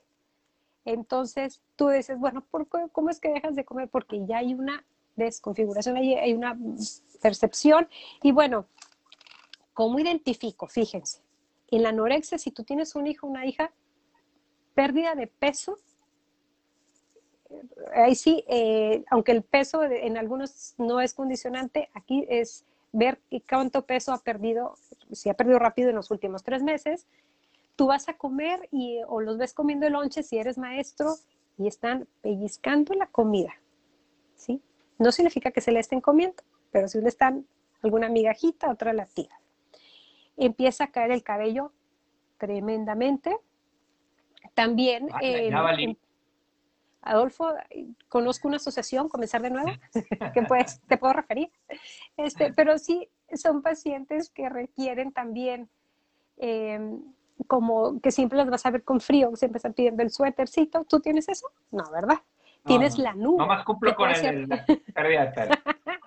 Entonces tú dices, bueno, ¿por ¿cómo es que dejas de comer? Porque ya hay una desconfiguración, hay, hay una percepción. Y bueno, ¿cómo identifico? Fíjense, en la anorexia, si tú tienes un hijo, una hija, pérdida de peso ahí sí, eh, aunque el peso en algunos no es condicionante, aquí es ver cuánto peso ha perdido, si ha perdido rápido en los últimos tres meses. Tú vas a comer y, o los ves comiendo el lonche si eres maestro y están pellizcando la comida, ¿sí? No significa que se le estén comiendo, pero si le están alguna migajita, otra la tira. Empieza a caer el cabello tremendamente. También... Ah, eh, Adolfo, conozco una asociación, comenzar de nuevo, que pues, te puedo referir. Este, pero sí, son pacientes que requieren también, em, como que siempre los vas a ver con frío, siempre están pidiendo el suétercito. ¿Tú tienes eso? No, ¿verdad? tienes la nube. No más cumplo con el, la.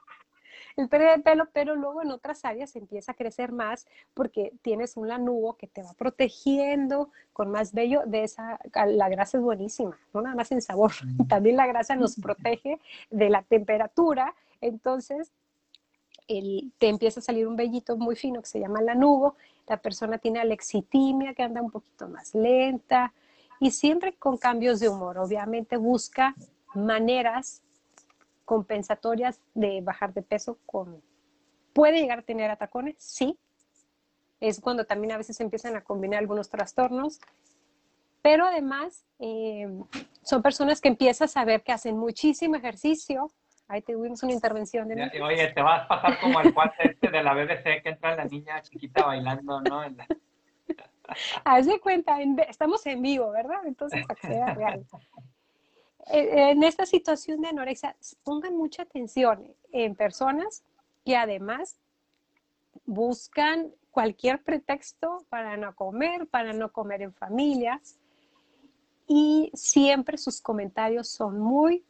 el pérdida de pelo, pero luego en otras áreas empieza a crecer más porque tienes un lanugo que te va protegiendo con más vello de esa, la grasa es buenísima, no nada más en sabor, también la grasa nos protege de la temperatura, entonces el, te empieza a salir un vellito muy fino que se llama lanugo, la persona tiene alexitimia que anda un poquito más lenta y siempre con cambios de humor, obviamente busca maneras compensatorias de bajar de peso con... ¿Puede llegar a tener atacones? Sí. Es cuando también a veces empiezan a combinar algunos trastornos. Pero además eh, son personas que empiezan a saber que hacen muchísimo ejercicio. Ahí tuvimos una intervención de... Oye, te vas a pasar como el cuate este de la BBC que entra la niña chiquita bailando, ¿no? Haz de cuenta, estamos en vivo, ¿verdad? Entonces, para que sea real. Eh, en esta situación de anorexia, pongan mucha atención en personas que además buscan cualquier pretexto para no comer, para no comer en familia. Y siempre sus comentarios son muy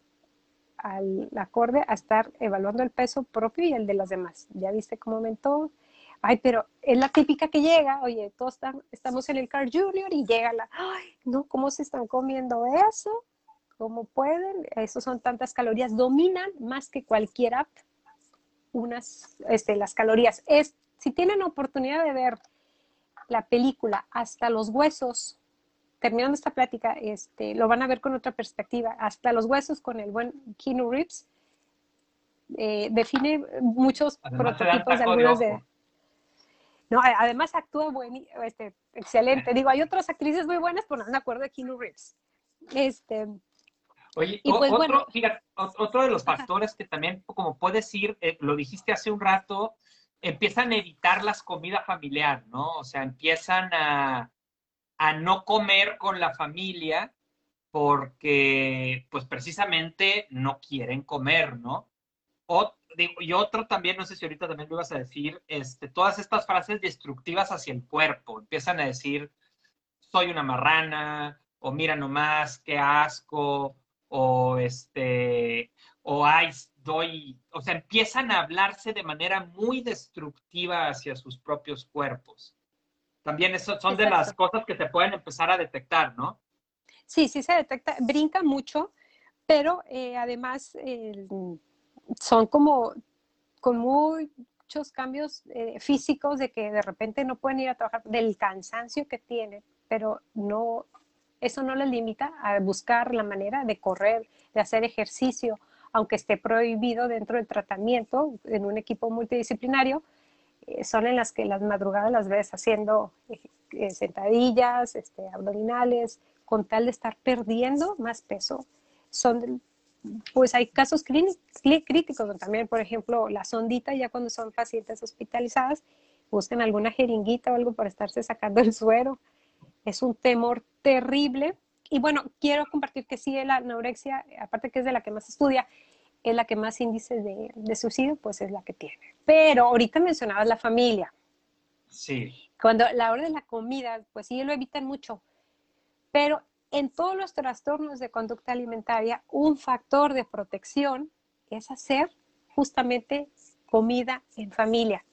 al acorde a estar evaluando el peso propio y el de los demás. Ya viste cómo aumentó. Ay, pero es la típica que llega, oye, todos estamos en el Car Junior y llega la, ay, no, ¿cómo se están comiendo eso? Como pueden, eso son tantas calorías, dominan más que cualquier app unas, este, las calorías. Es, si tienen oportunidad de ver la película Hasta los Huesos, terminando esta plática, este, lo van a ver con otra perspectiva. Hasta los Huesos con el buen Keanu Reeves. Eh, define muchos prototipos de algunos de... No, además actúa buen, este, excelente. Digo, hay otras actrices muy buenas, pero no me acuerdo de Keanu Reeves. Este, Oye, pues, otro, otro de los factores que también, como puedes ir, eh, lo dijiste hace un rato, empiezan a evitar las comidas familiar, ¿no? O sea, empiezan a, a no comer con la familia porque, pues precisamente no quieren comer, ¿no? y otro también, no sé si ahorita también lo ibas a decir, este, todas estas frases destructivas hacia el cuerpo, empiezan a decir, soy una marrana, o mira nomás, qué asco, o este, o hay, doy, o sea, empiezan a hablarse de manera muy destructiva hacia sus propios cuerpos. También eso son de las cosas que se pueden empezar a detectar, ¿no? Sí, sí se detecta, brinca mucho pero eh, además son como con muchos cambios eh, físicos de que de repente no pueden ir a trabajar, del cansancio que tienen, pero no, eso no les limita a buscar la manera de correr, de hacer ejercicio, aunque esté prohibido dentro del tratamiento en un equipo multidisciplinario, eh, son en las que las madrugadas las ves haciendo sentadillas, este, abdominales, con tal de estar perdiendo más peso. Son, pues hay casos críticos también, por ejemplo, la sondita, ya cuando son pacientes hospitalizadas, buscan alguna jeringuita o algo para estarse sacando el suero. Es un temor terrible. Y bueno, quiero compartir que sí, la anorexia, aparte que es de la que más estudia, es la que más índice de, de suicidio, pues es la que tiene. Pero ahorita mencionabas la familia. Sí. Cuando la hora de la comida, pues sí lo evitan mucho pero en todos los trastornos de conducta alimentaria, un factor de protección es hacer justamente comida en familia.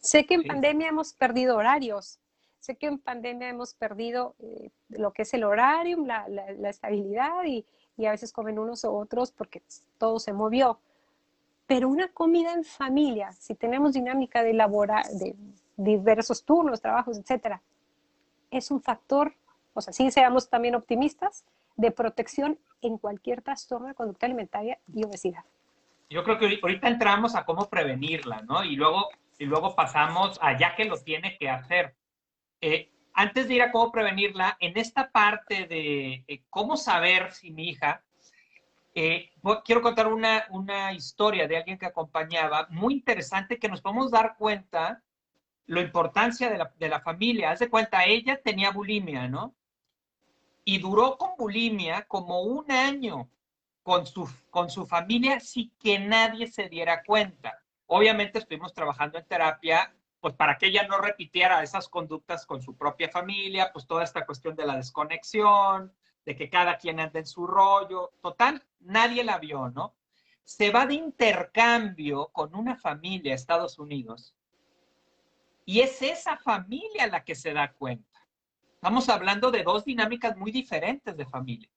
Sé que en pandemia hemos perdido horarios, sé que en pandemia hemos perdido eh, lo que es el horario, la, estabilidad y, y, a veces comen unos u otros porque todo se movió. Pero una comida en familia, si tenemos dinámica de elaborar, de diversos turnos, trabajos, etcétera, es un factor o sea, sí seamos también optimistas de protección en cualquier trastorno de conducta alimentaria y obesidad. Yo creo que ahorita entramos a cómo prevenirla, ¿no? Y luego, y luego pasamos a ya que lo tiene que hacer. Eh, antes de ir a cómo prevenirla, en esta parte de eh, cómo saber si mi hija, eh, quiero contar una, una historia de alguien que acompañaba, muy interesante, que nos podemos dar cuenta la importancia de la, de la familia. Haz de cuenta, ella tenía bulimia, ¿no? y duró con bulimia como un año con su, con su familia sin que nadie se diera cuenta. Obviamente estuvimos trabajando en terapia, pues para que ella no repitiera esas conductas con su propia familia, pues toda esta cuestión de la desconexión, de que cada quien anda en su rollo, total, nadie la vio, ¿no? Se va de intercambio con una familia a Estados Unidos y es esa familia la que se da cuenta. Estamos hablando de dos dinámicas muy diferentes de familia.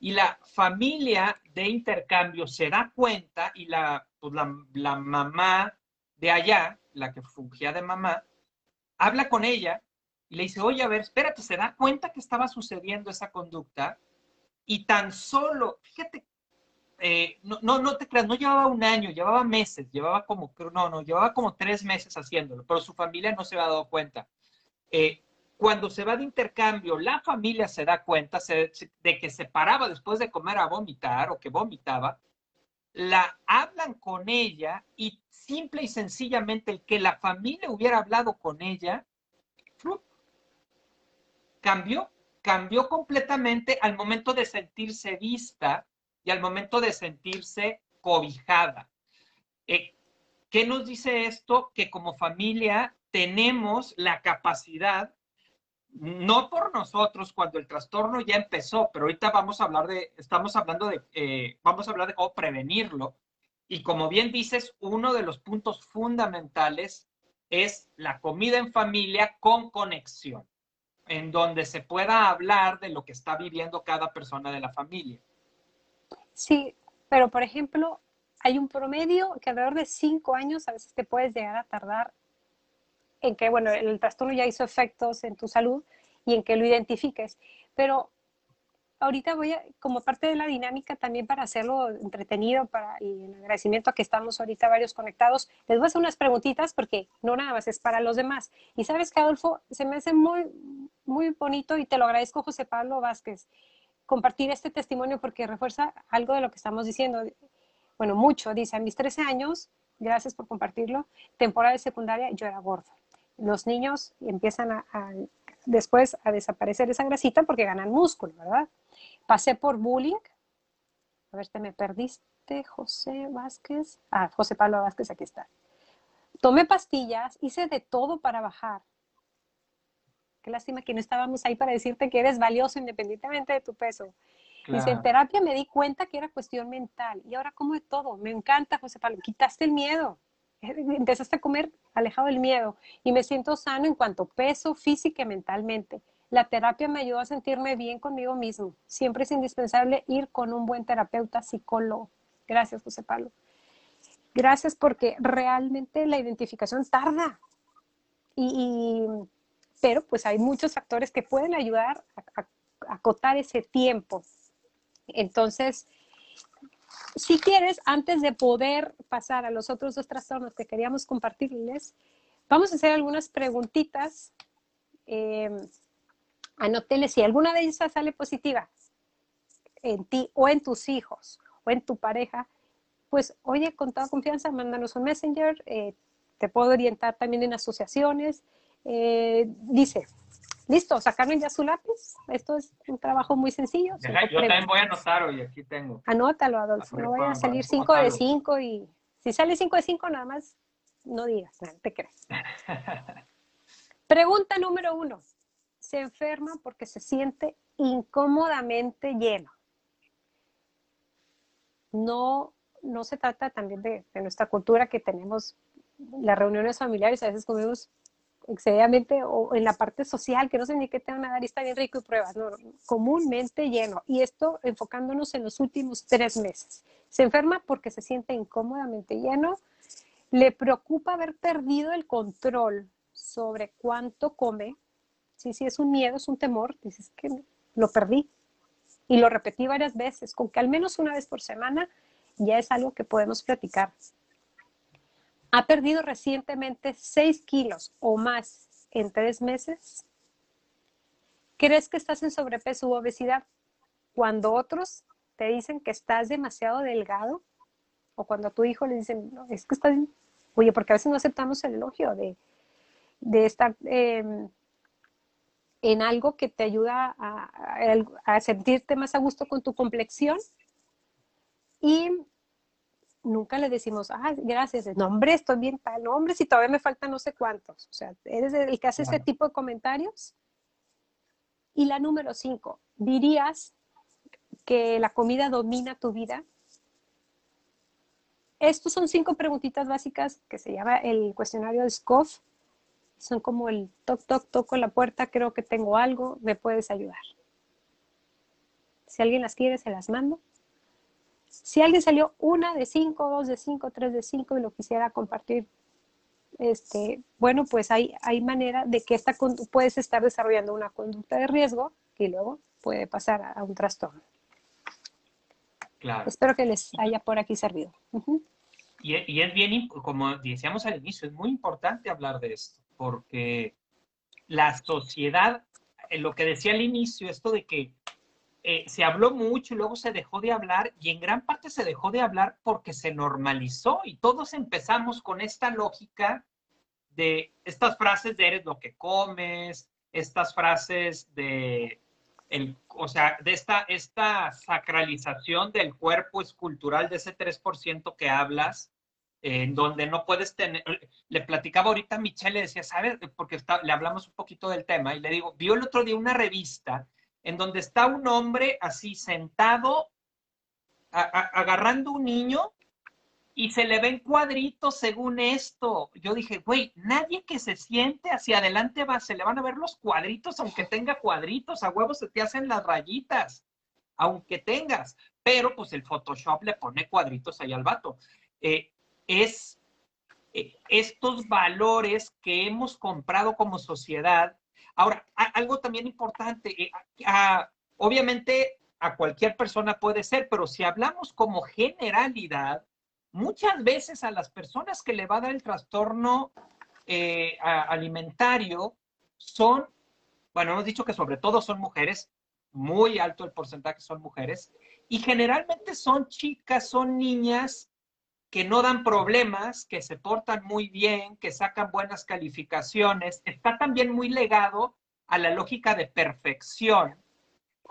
Y la familia de intercambio se da cuenta y la, pues la, mamá de allá, la que fungía de mamá, habla con ella y le dice, oye, a ver, espérate, se da cuenta que estaba sucediendo esa conducta y tan solo, fíjate, eh, no, no, no te creas, no llevaba un año, llevaba meses, llevaba como, no, no, llevaba como tres meses haciéndolo, pero su familia no se había dado cuenta. Eh, cuando se va de intercambio, la familia se da cuenta de que se paraba después de comer a vomitar o que vomitaba, la hablan con ella y simple y sencillamente el que la familia hubiera hablado con ella, cambió, cambió completamente al momento de sentirse vista y al momento de sentirse cobijada. Eh, ¿Qué nos dice esto? Que como familia tenemos la capacidad no por nosotros cuando el trastorno ya empezó, pero ahorita vamos a hablar de, estamos hablando de, eh, vamos a hablar de cómo prevenirlo. Y como bien dices, uno de los puntos fundamentales es la comida en familia con conexión, en donde se pueda hablar de lo que está viviendo cada persona de la familia. Sí, pero por ejemplo, hay un promedio que alrededor de cinco años a veces te puedes llegar a tardar en que, bueno, el trastorno ya hizo efectos en tu salud y en que lo identifiques. Pero ahorita voy a, como parte de la dinámica también para hacerlo entretenido para, y en agradecimiento a que estamos ahorita varios conectados, les voy a hacer unas preguntitas porque no nada más es para los demás. Y sabes que Adolfo, se me hace muy, muy bonito y te lo agradezco José Pablo Vázquez compartir este testimonio porque refuerza algo de lo que estamos diciendo. Bueno, mucho, dice, a mis 13 años, gracias por compartirlo, temporada de secundaria, yo era gordo los niños empiezan a, después a desaparecer esa grasita porque ganan músculo, ¿verdad? Pasé por bullying. A ver, te me perdiste, José Vázquez. Ah, José Pablo Vázquez, aquí está. Tomé pastillas, hice de todo para bajar. Qué lástima que no estábamos ahí para decirte que eres valioso independientemente de tu peso. Dice, en terapia me di cuenta que era cuestión mental y ahora como de todo. Me encanta, José Pablo. Quitaste el miedo. Empezaste a comer alejado del miedo y me siento sano en cuanto peso física y mentalmente. La terapia me ayudó a sentirme bien conmigo mismo. Siempre es indispensable ir con un buen terapeuta psicólogo. Gracias, José Pablo. Gracias porque realmente la identificación tarda. Y, pero pues hay muchos factores que pueden ayudar a, a acotar ese tiempo. Entonces, si quieres, antes de poder pasar a los otros dos trastornos que queríamos compartirles, vamos a hacer algunas preguntitas. Eh, si alguna de ellas sale positiva en ti o en tus hijos o en tu pareja, pues oye, con toda confianza, mándanos un messenger, eh, te puedo orientar también en asociaciones. Eh, dice, listo, sacaron ya su lápiz. Esto es un trabajo muy sencillo. yo también voy a anotar hoy, aquí tengo. Anótalo, Adolfo, no vaya a salir 5 de 5 y si sale 5 de 5 nada más, no digas, no te crees. Pregunta número uno. Se enferma porque se siente incómodamente lleno. No, no se trata también de, de nuestra cultura que tenemos las reuniones familiares, a veces comemos excedidamente o en la parte social, que no sé ni qué te van a dar y está bien rico y pruebas, no, comúnmente lleno. Y esto enfocándonos en los últimos tres meses. Se enferma porque se siente incómodamente lleno, le preocupa haber perdido el control sobre cuánto come. Sí, sí, es un miedo, es un temor, dices que lo perdí. Y lo repetí varias veces, con que al menos una vez por semana ya es algo que podemos platicar ha perdido recientemente 6 kilos o más en tres meses, ¿crees que estás en sobrepeso u obesidad? Cuando otros te dicen que estás demasiado delgado, o cuando a tu hijo le dicen, no, es que estás, oye, porque a veces no aceptamos el elogio de, estar em, en algo que te ayuda a, a sentirte más a gusto con tu complexión. Y nunca le decimos, ah, gracias, no, hombre, estoy bien tal, no, hombre, si todavía me faltan no sé cuántos. O sea, eres el que hace ese tipo de comentarios. Y la número cinco, ¿dirías que la comida domina tu vida? Estos son cinco preguntitas básicas que se llama el cuestionario de SCOF. Son como el toc, toc, toco la puerta, creo que tengo algo, me puedes ayudar. Si alguien las quiere, se las mando. Si alguien salió una de cinco, dos de cinco, tres de cinco y lo quisiera compartir, este, bueno, pues hay, hay manera de que esta puedes estar desarrollando una conducta de riesgo y luego puede pasar a, un trastorno. Claro. Espero que les haya por aquí servido. y, y, es bien, como decíamos al inicio, es muy importante hablar de esto, porque la sociedad, lo que decía al inicio, esto de que eh, se habló mucho y luego se dejó de hablar y en gran parte se dejó de hablar porque se normalizó y todos empezamos con esta lógica de estas frases de eres lo que comes, estas frases de, el, o sea, de esta, esta sacralización del cuerpo escultural de ese 3% que hablas, en donde no puedes tener, le platicaba ahorita a Michelle, le decía, ¿sabes? Porque le hablamos un poquito del tema y le digo, vio el otro día una revista en donde está un hombre así sentado, agarrando un niño y se le ven cuadritos según esto. Yo dije, güey, nadie que se siente hacia adelante va, se le van a ver los cuadritos, aunque tenga cuadritos, a huevos se te hacen las rayitas, aunque tengas, pero pues el Photoshop le pone cuadritos ahí al vato. Eh, es eh, estos valores que hemos comprado como sociedad Ahora, algo también importante, eh, obviamente a cualquier persona puede ser, pero si hablamos como generalidad, muchas veces a las personas que le va a dar el trastorno eh, alimentario son, bueno, hemos dicho que sobre todo son mujeres, muy alto el porcentaje son mujeres, y generalmente son chicas, son niñas que no dan problemas, que se portan muy bien, que sacan buenas calificaciones. Está también muy legado a la lógica de perfección,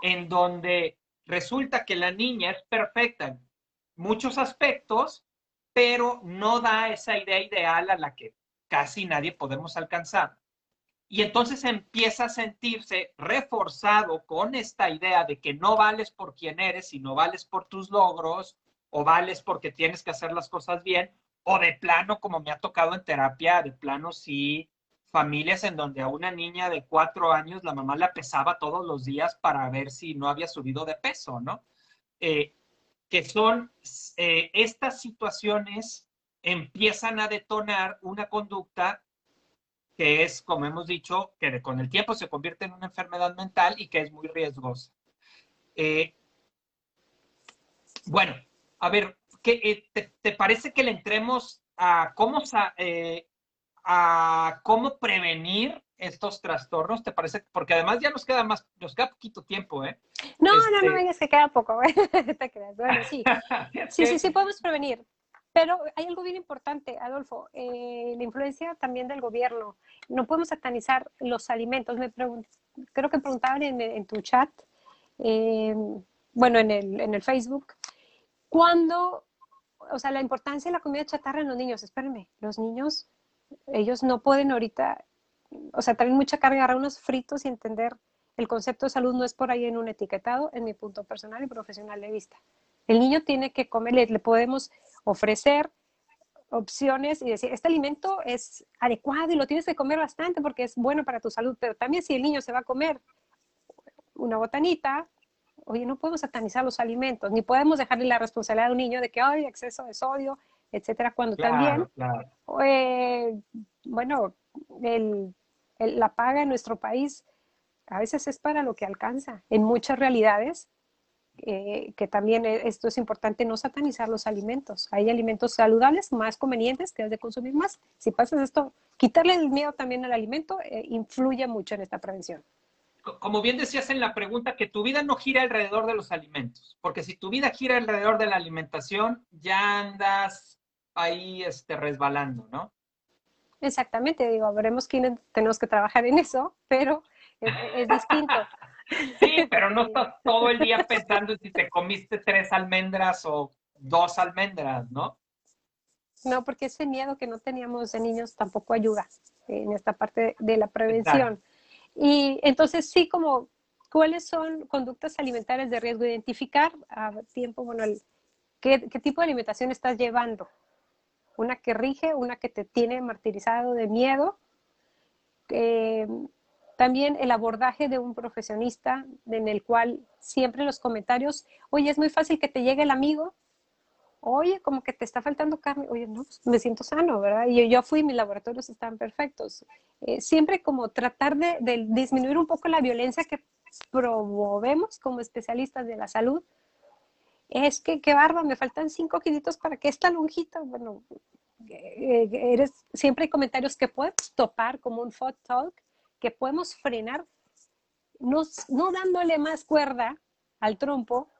en donde resulta que la niña es perfecta en muchos aspectos, pero no da esa idea ideal a la que casi nadie podemos alcanzar. Y entonces empieza a sentirse reforzado con esta idea de que no vales por quien eres, sino vales por tus logros, o vales porque tienes que hacer las cosas bien, o de plano, como me ha tocado en terapia, de plano sí familias en donde a una niña de cuatro años la mamá la pesaba todos los días para ver si no había subido de peso, ¿no? Eh, que son eh, estas situaciones empiezan a detonar una conducta que es, como hemos dicho, que con el tiempo se convierte en una enfermedad mental y que es muy riesgosa. Eh, bueno, a ver, ¿qué, te, parece que le entremos a cómo, a cómo prevenir estos trastornos? ¿Te parece? Porque además ya nos queda más, nos queda poquito tiempo, ¿eh? No, no, no, este es que queda poco, te creas. Bueno, sí. sí, sí, sí, podemos prevenir. Pero hay algo bien importante, Adolfo, eh, la influencia también del gobierno. No podemos satanizar los alimentos. Me creo que preguntaban en, tu chat, eh, bueno, en el, en el Facebook, ¿cuándo, o sea, la importancia de la comida chatarra en los niños? Espérenme, los niños ellos no pueden ahorita, o sea, traen mucha carga, agarrar unos fritos y entender el concepto de salud no es por ahí en un etiquetado, en mi punto personal y profesional de vista. El niño tiene que comer, le, podemos ofrecer opciones y decir, este alimento es adecuado y lo tienes que comer bastante porque es bueno para tu salud, pero también si el niño se va a comer una botanita, oye, no podemos satanizar los alimentos, ni podemos dejarle la responsabilidad a un niño de que hay exceso de sodio, etcétera, cuando también, eh, bueno, la paga en nuestro país a veces es para lo que alcanza. En muchas realidades, eh, que también e, esto es importante, no satanizar los alimentos. Hay alimentos saludables más convenientes que has de consumir más. Si pasas esto, quitarle el miedo también al alimento eh, influye mucho en esta prevención como bien decías en la pregunta, que tu vida no gira alrededor de los alimentos, porque si tu vida gira alrededor de la alimentación, ya andas ahí este, resbalando, ¿no? Exactamente, digo, veremos quiénes tenemos que trabajar en eso, pero es, distinto. sí, pero no estás todo el día pensando en si te comiste tres almendras o dos almendras, ¿no? No, porque ese miedo que no teníamos de niños tampoco ayuda en esta parte de la prevención. Y entonces sí, como, ¿cuáles son conductas alimentarias de riesgo? Identificar a tiempo, bueno, el, ¿qué, ¿qué tipo de alimentación estás llevando? una que rige, una que te tiene martirizado de miedo. Eh, también el abordaje de un profesionista en el cual siempre los comentarios, oye, es muy fácil que te llegue el amigo, oye, como que te está faltando carne, oye, no, pues, me siento sano, ¿verdad? Y yo, fui, mis laboratorios están perfectos. Eh, siempre como tratar de, disminuir un poco la violencia que promovemos como especialistas de la salud es que qué barba, me faltan cinco kilitos para que esta lonjita, bueno, eh, eres, siempre hay comentarios que podemos topar como un food talk, que podemos frenar, no, no dándole más cuerda al trompo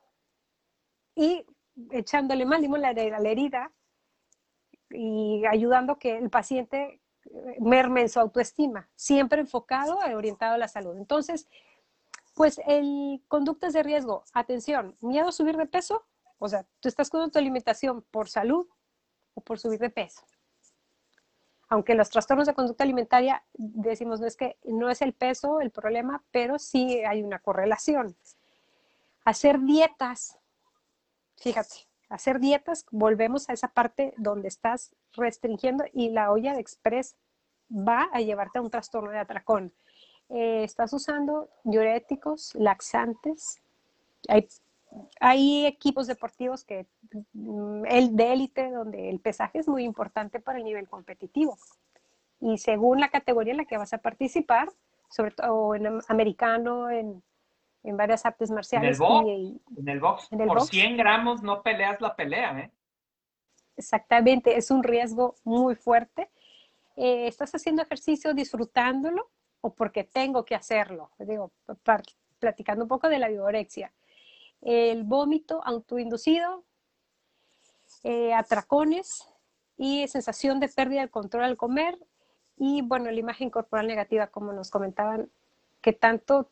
y echándole más limón a la, herida y ayudando que el paciente merme en su autoestima, siempre enfocado y orientado a la salud. Entonces, pues el conductas de riesgo, atención, miedo a subir de peso, o sea, tú estás con tu alimentación por salud o por subir de peso. Aunque los trastornos de conducta alimentaria decimos no es que no es el peso el problema, pero sí hay una correlación. Hacer dietas, fíjate, hacer dietas, volvemos a esa parte donde estás restringiendo y la olla de express va a llevarte a un trastorno de atracón. Eh, estás usando diuréticos, laxantes. Hay, equipos deportivos que, mm, el de élite donde el pesaje es muy importante para el nivel competitivo. Y según la categoría en la que vas a participar, sobre todo en americano, en, varias artes marciales. En el box, por 100 gramos no peleas la pelea, ¿eh? Exactamente, es un riesgo muy fuerte. Eh, estás haciendo ejercicio disfrutándolo, o porque tengo que hacerlo. Digo, platicando un poco de la biorexia. El vómito autoinducido, eh, atracones y sensación de pérdida del control al comer y, bueno, la imagen corporal negativa, como nos comentaban, que tanto,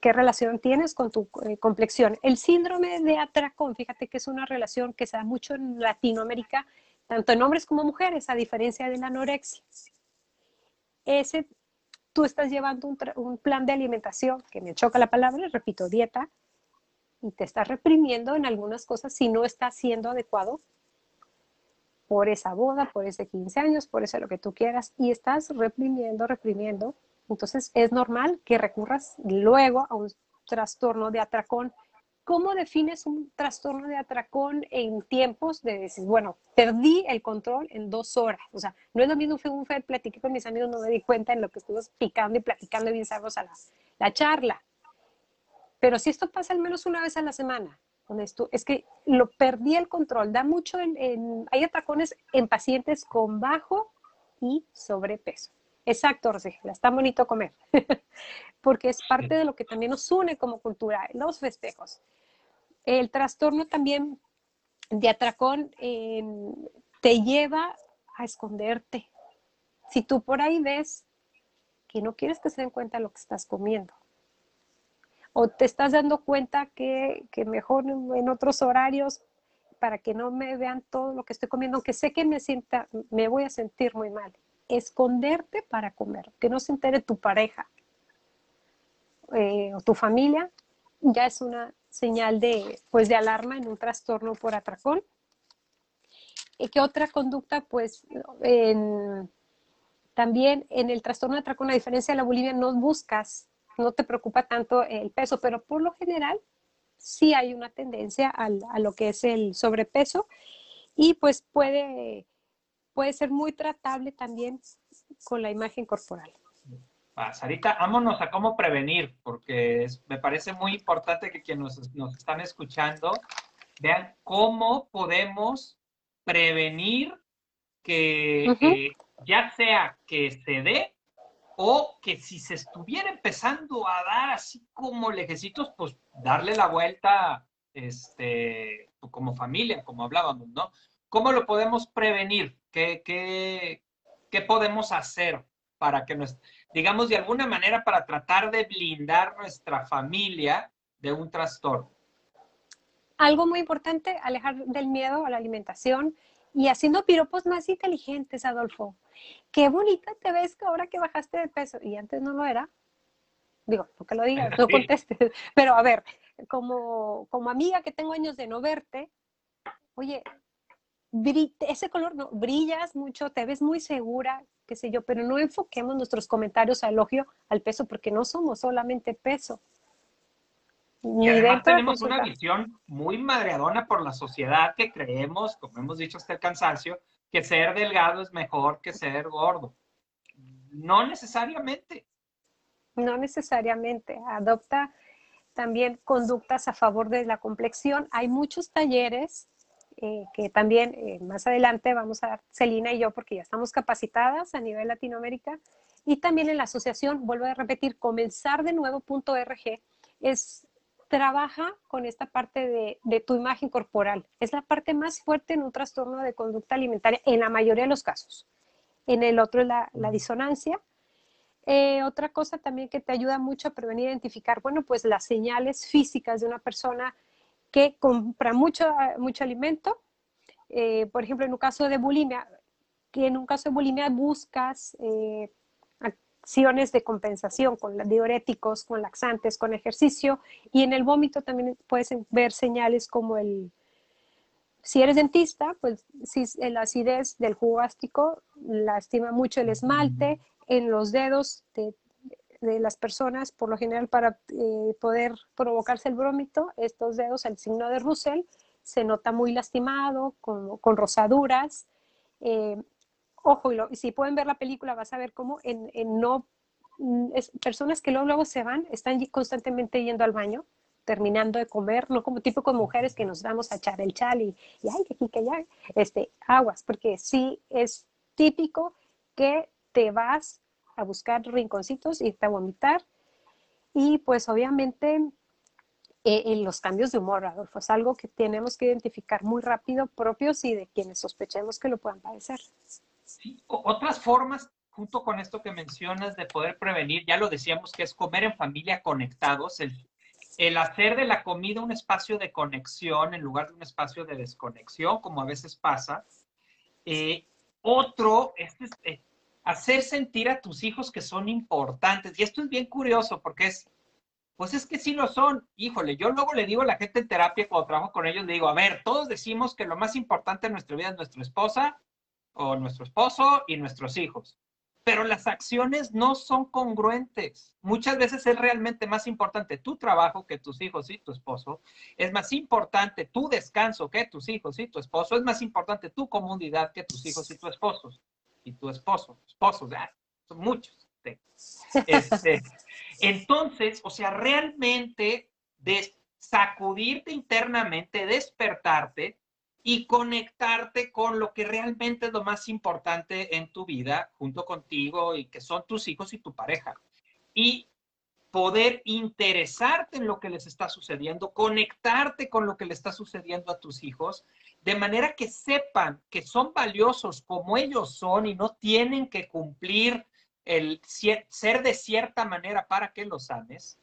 qué relación tienes con tu eh, complexión. El síndrome de atracón, fíjate que es una relación que se da mucho en Latinoamérica, tanto en hombres como mujeres, a diferencia de la anorexia. Ese tú estás llevando un, plan de alimentación, que me choca la palabra, repito, dieta, y te estás reprimiendo en algunas cosas si no está siendo adecuado por esa boda, por ese 15 años, por eso lo que tú quieras, y estás reprimiendo, reprimiendo. Entonces es normal que recurras luego a un trastorno de atracón. ¿Cómo defines un trastorno de atracón en tiempos de decir, bueno, perdí el control en dos horas? O sea, no es lo mismo que un fe, platiqué con mis amigos, no me di cuenta en lo que estuve picando y platicando bien sabrosa la, la charla. Pero si esto pasa al menos una vez a la semana, es que lo perdí el control. Da mucho en, hay atracones en pacientes con bajo y sobrepeso. Exacto, Rosela, está bonito comer, porque es parte de lo que también nos une como cultura, los festejos. El trastorno también de atracón em, te lleva a esconderte. Si tú por ahí ves que no quieres que se den cuenta de lo que estás comiendo, o te estás dando cuenta que, mejor en otros horarios para que no me vean todo lo que estoy comiendo, aunque sé que me sienta, me voy a sentir muy mal. Esconderte para comer, que no se entere tu pareja eh, o tu familia, ya es una señal de, pues, de alarma en un trastorno por atracón. ¿Y qué otra conducta? Pues también en el trastorno atracón, a diferencia de la bulimia, no buscas no te preocupa tanto el peso, pero por lo general sí hay una tendencia a lo que es el sobrepeso y pues puede, puede ser muy tratable también con la imagen corporal. Ah, Sarita, vámonos a cómo prevenir, porque me parece muy importante que quienes nos, están escuchando vean cómo podemos prevenir que eh, ya sea que se dé o que si se estuviera empezando a dar así como lejecitos, pues darle la vuelta este, como familia, como hablábamos, ¿no? ¿Cómo lo podemos prevenir? ¿Qué, qué, qué podemos hacer para que nos, digamos, de alguna manera para tratar de blindar nuestra familia de un trastorno? Algo muy importante, alejar del miedo a la alimentación y haciendo piropos más inteligentes, Adolfo qué bonita te ves ahora que bajaste de peso y antes no lo era. Digo, no que lo digas, no contestes, pero a ver, como, como amiga que tengo años de no verte, oye, ese color no, brillas mucho, te ves muy segura, qué sé yo, pero no enfoquemos nuestros comentarios a elogio al peso porque no somos solamente peso. y además tenemos una visión muy madreadona por la sociedad que creemos, como hemos dicho hasta el cansancio, que ser delgado es mejor que ser gordo. No necesariamente. No necesariamente. Adopta también conductas a favor de la complexión. Hay muchos talleres eh, que también eh, más adelante vamos a dar Celina y yo porque ya estamos capacitadas a nivel Latinoamérica y también en la asociación, vuelvo a repetir, comenzar de nuevo.org es trabaja con esta parte de, tu imagen corporal. Es la parte más fuerte en un trastorno de conducta alimentaria en la mayoría de los casos. En el otro es la, disonancia. Eh, otra cosa también que te ayuda mucho a prevenir identificar, bueno, pues las señales físicas de una persona que compra mucho, mucho alimento. Eh, por ejemplo, en un caso de bulimia, que en un caso de bulimia buscas eh, acciones de compensación con diuréticos, con laxantes, con ejercicio. Y en el vómito también puedes ver señales como el, si eres dentista, pues si la acidez del jugo gástrico lastima mucho el esmalte en los dedos de, las personas, por lo general para eh, poder provocarse el vómito, estos dedos, el signo de Russell, se nota muy lastimado, con, con rosaduras. Eh, ojo, y, si pueden ver la película, vas a ver cómo en, no, mm, personas que luego, luego se van, están constantemente yendo al baño, terminando de comer, no como tipo con mujeres que nos damos a echar el chal y, ay, que aquí, que allá, este, aguas, porque sí es típico que te vas a buscar rinconcitos y te a vomitar. Y pues obviamente eh, en los cambios de humor, Adolfo, es algo que tenemos que identificar muy rápido propios y de quienes sospechemos que lo puedan padecer. Otras formas, junto con esto que mencionas, de poder prevenir, ya lo decíamos, que es comer en familia conectados, el, el hacer de la comida un espacio de conexión en lugar de un espacio de desconexión, como a veces pasa. Eh, otro es este, hacer sentir a tus hijos que son importantes. Y esto es bien curioso porque es, Pues es que sí lo son. Híjole, yo luego le digo a la gente en terapia cuando trabajo con ellos, le digo, a ver, todos decimos que lo más importante en nuestra vida es nuestra esposa o nuestro esposo y nuestros hijos. Pero las acciones no son congruentes. Muchas veces es realmente más importante tu trabajo que tus hijos y tu esposo. Es más importante tu descanso que tus hijos y tu esposo. Es más importante tu comunidad que tus hijos y tu esposo. Y tu esposo, esposos, son muchos. Este, entonces, o sea, realmente de sacudirte internamente, despertarte y conectarte con lo que realmente es lo más importante en tu vida, junto contigo y que son tus hijos y tu pareja. Y poder interesarte en lo que les está sucediendo, conectarte con lo que le está sucediendo a tus hijos, de manera que sepan que son valiosos como ellos son y no tienen que cumplir el ser de cierta manera para que los ames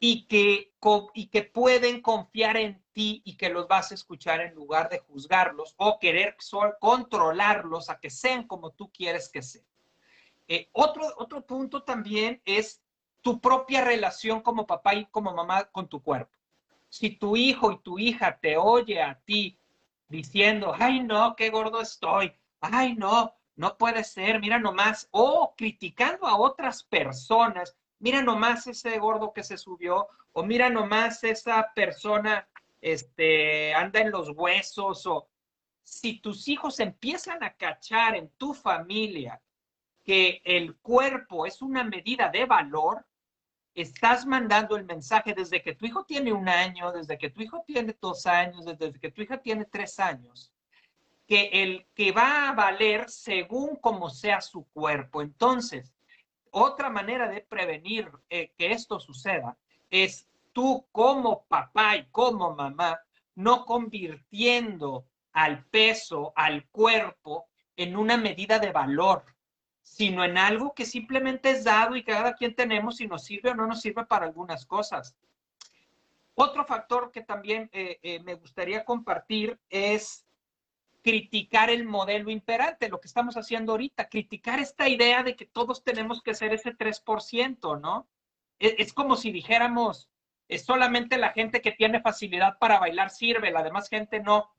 y que, y que pueden confiar en ti y que los vas a escuchar en lugar de juzgarlos o querer controlarlos a que sean como tú quieres que sean. Eh, otro, otro punto también es tu propia relación como papá y como mamá con tu cuerpo. Si tu hijo y tu hija te oye a ti diciendo, ay no, qué gordo estoy, ay no, no puede ser, mira nomás, o criticando a otras personas, mira nomás ese gordo que se subió, o mira nomás esa persona, este, anda en los huesos, o si tus hijos empiezan a cachar en tu familia que el cuerpo es una medida de valor, estás mandando el mensaje desde que tu hijo tiene un año, desde que tu hijo tiene dos años, desde que tu hija tiene tres años, que el que va a valer según como sea su cuerpo. Entonces, otra manera de prevenir eh, que esto suceda es tú como papá y como mamá no convirtiendo al peso, al cuerpo, en una medida de valor, sino en algo que simplemente es dado y cada quien tenemos y nos sirve o no nos sirve para algunas cosas. Otro factor que también eh, eh, me gustaría compartir es criticar el modelo imperante, lo que estamos haciendo ahorita, criticar esta idea de que todos tenemos que ser ese 3%, ¿no? Es, es como si dijéramos, es solamente la gente que tiene facilidad para bailar sirve, la demás gente no.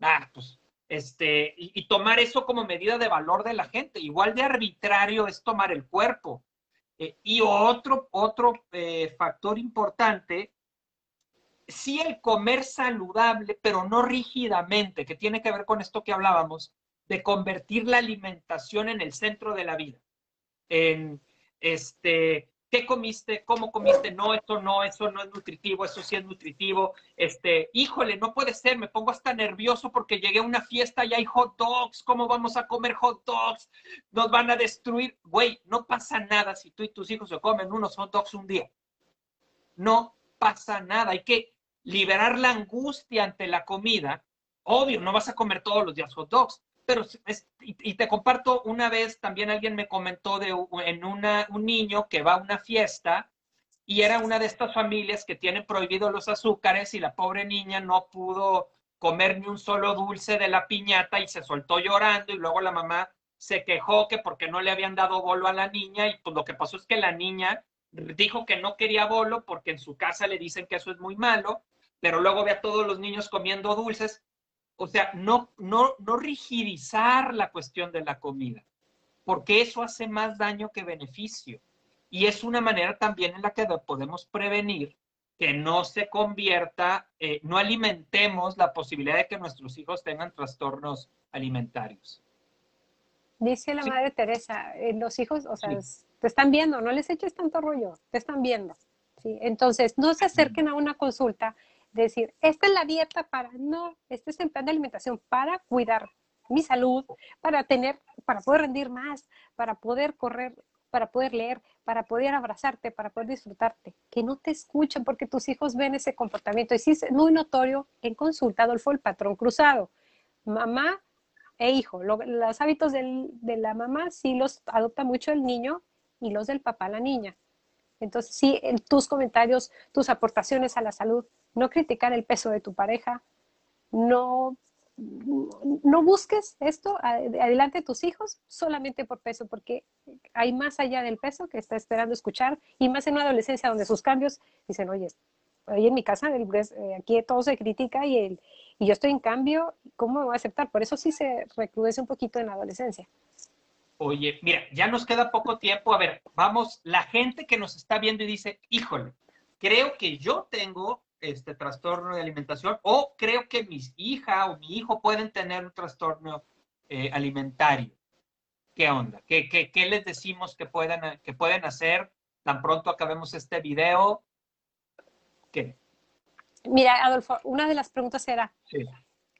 Ah, pues, este, y, tomar eso como medida de valor de la gente. Igual de arbitrario es tomar el cuerpo. Eh, y otro, otro eh, factor importante sí el comer saludable, pero no rígidamente, que tiene que ver con esto que hablábamos, de convertir la alimentación en el centro de la vida. En este, ¿qué comiste? ¿Cómo comiste? No, esto no, eso no es nutritivo, eso sí es nutritivo. Este, híjole, no puede ser, me pongo hasta nervioso porque llegué a una fiesta y hay hot dogs, ¿cómo vamos a comer hot dogs? Nos van a destruir. Güey, no pasa nada si tú y tus hijos se comen unos hot dogs un día. No pasa nada, hay que liberar la angustia ante la comida. Obvio, no vas a comer todos los días hot dogs, pero y, te comparto una vez, también alguien me comentó de en una, un niño que va a una fiesta y era una de estas familias que tienen prohibido los azúcares y la pobre niña no pudo comer ni un solo dulce de la piñata y se soltó llorando y luego la mamá se quejó que porque no le habían dado bolo a la niña y pues lo que pasó es que la niña dijo que no quería bolo porque en su casa le dicen que eso es muy malo pero luego ve a todos los niños comiendo dulces. O sea, no, no, no rigidizar la cuestión de la comida, porque eso hace más daño que beneficio. Y es una manera también en la que podemos prevenir que no se convierta, eh, no alimentemos la posibilidad de que nuestros hijos tengan trastornos alimentarios. Dice la madre Teresa, eh, los hijos, o sea, te están viendo, no les eches tanto rollo, te están viendo. ¿sí? Entonces, no se acerquen a una consulta decir, esta es la dieta para, no, este es el plan de alimentación para cuidar mi salud, para tener, para poder rendir más, para poder correr, para poder leer, para poder abrazarte, para poder disfrutarte. Que no te escuchen porque tus hijos ven ese comportamiento. Y sí es muy notorio en consulta, Adolfo, el patrón cruzado. Mamá e hijo. los hábitos de la mamá sí los adopta mucho el niño y los del papá la niña. Entonces, sí, tus comentarios, tus aportaciones a la salud, no criticar el peso de tu pareja, no no busques esto adelante de tus hijos solamente por peso, porque hay más allá del peso que está esperando escuchar y más en una adolescencia donde sus cambios dicen, oye, ahí en mi casa eh, aquí todo se critica y, el, y yo estoy en cambio, ¿cómo me voy a aceptar? Por eso sí se recrudece un poquito en la adolescencia. Oye, mira, ya nos queda poco tiempo. A ver, vamos, la gente que nos está viendo y dice, híjole, creo que yo tengo este trastorno de alimentación o creo que mi hija o mi hijo pueden tener un trastorno eh, alimentario. ¿Qué onda? ¿Qué, ¿Qué, qué, les decimos que pueden, que pueden hacer tan pronto acabemos este video? ¿Qué? Mira, Adolfo, una de las preguntas era,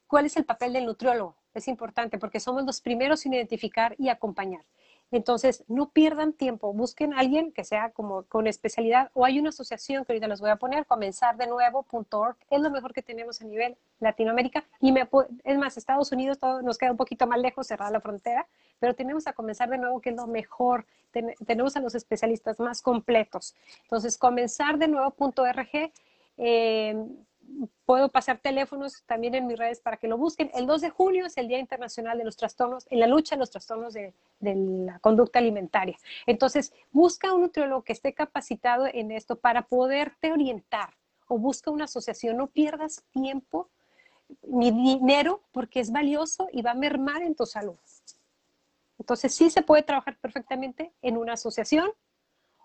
¿cuál es el papel del nutriólogo? Es importante porque somos los primeros en identificar y acompañar. Entonces, no pierdan tiempo, busquen a alguien que sea como con especialidad o hay una asociación que ahorita les voy a poner, comenzar de nuevo.org, es lo mejor que tenemos a nivel Latinoamérica y me, es más, Estados Unidos nos queda un poquito más lejos, cerrada la frontera, pero tenemos a comenzar de nuevo que es lo mejor, tenemos a los especialistas más completos. Entonces, comenzar de nuevo.org, eh, puedo pasar teléfonos también en mis redes para que lo busquen. El 2 de junio es el Día Internacional de los Trastornos, en la lucha de los trastornos de, la conducta alimentaria. Entonces, busca un nutriólogo que esté capacitado en esto para poderte orientar o busca una asociación. No pierdas tiempo ni dinero porque es valioso y va a mermar en tu salud. Entonces, sí se puede trabajar perfectamente en una asociación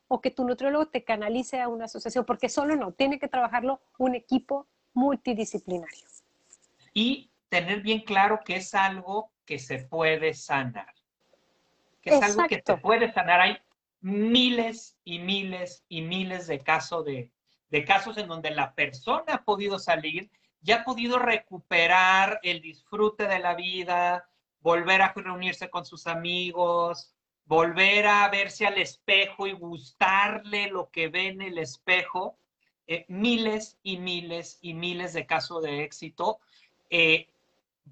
o que tu nutriólogo te canalice a una asociación, porque solo no, tiene que trabajarlo un equipo multidisciplinario. Y tener bien claro que es algo que se puede sanar. Que es algo que se puede sanar. Hay miles y miles y miles de casos de, de casos en donde la persona ha podido salir, ya ha podido recuperar el disfrute de la vida, volver a reunirse con sus amigos, volver a verse al espejo y gustarle lo que ve en el espejo, eh, miles y miles y miles de casos de éxito. Eh,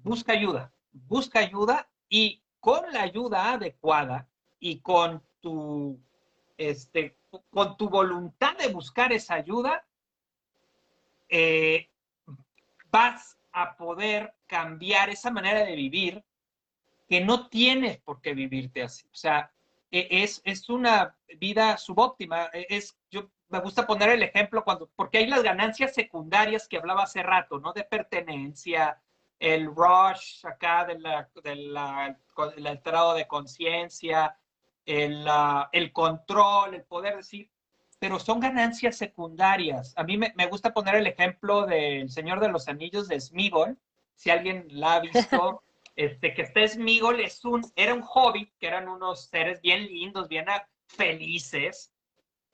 busca ayuda, busca ayuda y con la ayuda adecuada y con tu, este, con tu voluntad de buscar esa ayuda, eh, vas a poder cambiar esa manera de vivir que no tienes por qué vivirte así. O sea, e, es, es una vida subóptima. E, es, yo me gusta poner el ejemplo cuando, porque hay las ganancias secundarias que hablaba hace rato, ¿no? De pertenencia, el rush acá de la, de la, entrado de conciencia, el, el control, el poder decir, pero son ganancias secundarias. A mí me, me, gusta poner el ejemplo del Señor de los Anillos de Smigol, si alguien la ha visto, este, que este Smigol es un, era un hobbit, que eran unos seres bien lindos, bien felices,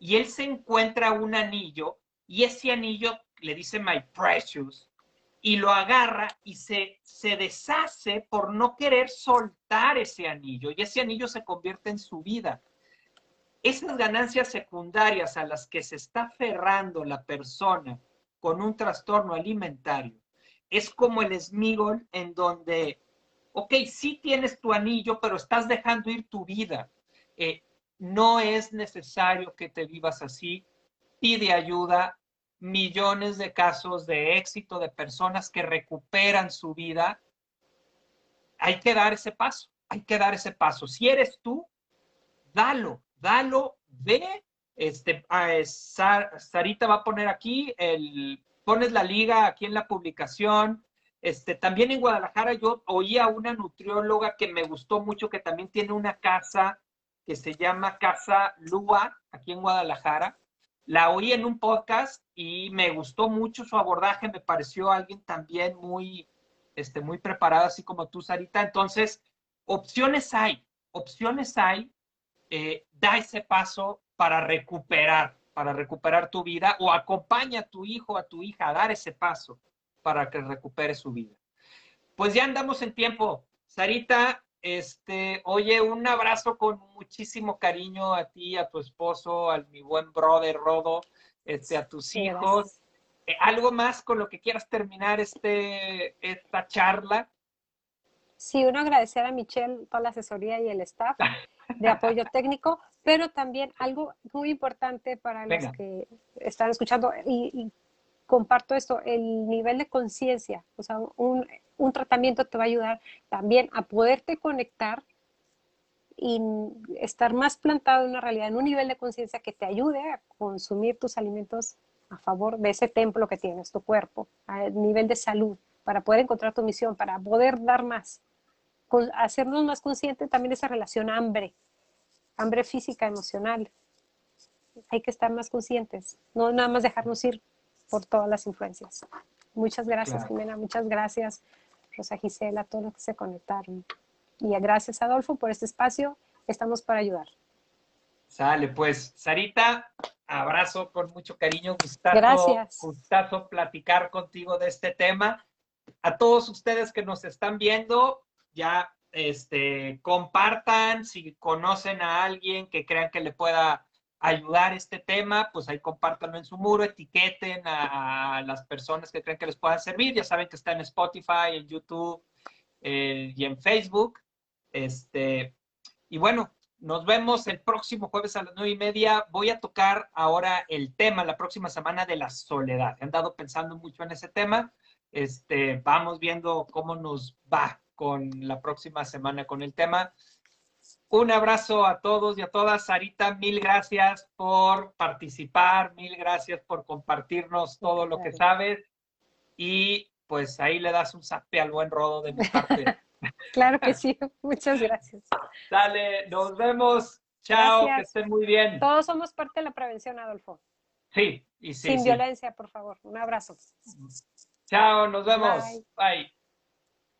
y él se encuentra un anillo, y ese anillo le dice My Precious, y lo agarra y se, se deshace por no querer soltar ese anillo, y ese anillo se convierte en su vida. Esas ganancias secundarias a las que se está aferrando la persona con un trastorno alimentario es como el Smigol en donde ok, sí tienes tu anillo, pero estás dejando ir tu vida. Eh, no es necesario que te vivas así. Pide ayuda. Millones de casos de éxito de personas que recuperan su vida. Hay que dar ese paso. Hay que dar ese paso. Si eres tú, dalo, dalo, ve. Este, Sarita va a poner aquí, el, pones la liga aquí en la publicación este, también en Guadalajara yo oí a una nutrióloga que me gustó mucho, que también tiene una casa que se llama Casa Lua, aquí en Guadalajara. La oí en un podcast y me gustó mucho su abordaje, me pareció alguien también muy, este, muy preparado, así como tú, Sarita. Entonces, opciones hay, opciones hay. Eh, da ese paso para recuperar, para recuperar tu vida o acompaña a tu hijo, a tu hija a dar ese paso para que recupere su vida. Pues ya andamos en tiempo. Sarita, este, oye, un abrazo con muchísimo cariño a ti, a tu esposo, a mi buen brother Rodo, este, a tus hijos. Eh, ¿Algo más con lo que quieras terminar este, esta charla? Sí, uno agradecer a Michelle toda la asesoría y el staff de apoyo técnico, pero también algo muy importante para los que están escuchando y comparto esto, el nivel de conciencia, o sea, un, un tratamiento te va a ayudar también a poderte conectar y estar más plantado en una realidad, en un nivel de conciencia que te ayude a consumir tus alimentos a favor de ese templo que tienes, tu cuerpo, a nivel de salud, para poder encontrar tu misión, para poder dar más. hacernos más conscientes también de esa relación hambre, hambre física, emocional. Hay que estar más conscientes, no nada más dejarnos ir por todas las influencias. Muchas gracias, Jimena, muchas gracias, Rosa Gisela, a todos los que se conectaron. Y gracias, Adolfo, por este espacio. Estamos para ayudar. Sale, pues, Sarita, abrazo con mucho cariño. Gustazo, Gracias. Gustazo platicar contigo de este tema. A todos ustedes que nos están viendo, ya este, compartan si conocen a alguien que crean que le pueda ayudar este tema, pues ahí compártanlo en su muro, etiqueten a, las personas que creen que les puedan servir. Ya saben que está en Spotify, en YouTube eh, y en Facebook. Este, y bueno, nos vemos el próximo jueves a las nueve y media. Voy a tocar ahora el tema la próxima semana de la soledad. He andado pensando mucho en ese tema. Este, vamos viendo cómo nos va con la próxima semana con el tema. Un abrazo a todos y a todas. Sarita, mil gracias por participar, mil gracias por compartirnos todo lo que sabes. Y pues ahí le das un zape al buen rodo de mi parte. claro que sí, muchas gracias. Dale, nos vemos. Chao, que estén muy bien. Todos somos parte de la prevención, Adolfo. Sí, y sí. Sin violencia, por favor. Un abrazo. Chao, nos vemos. Bye.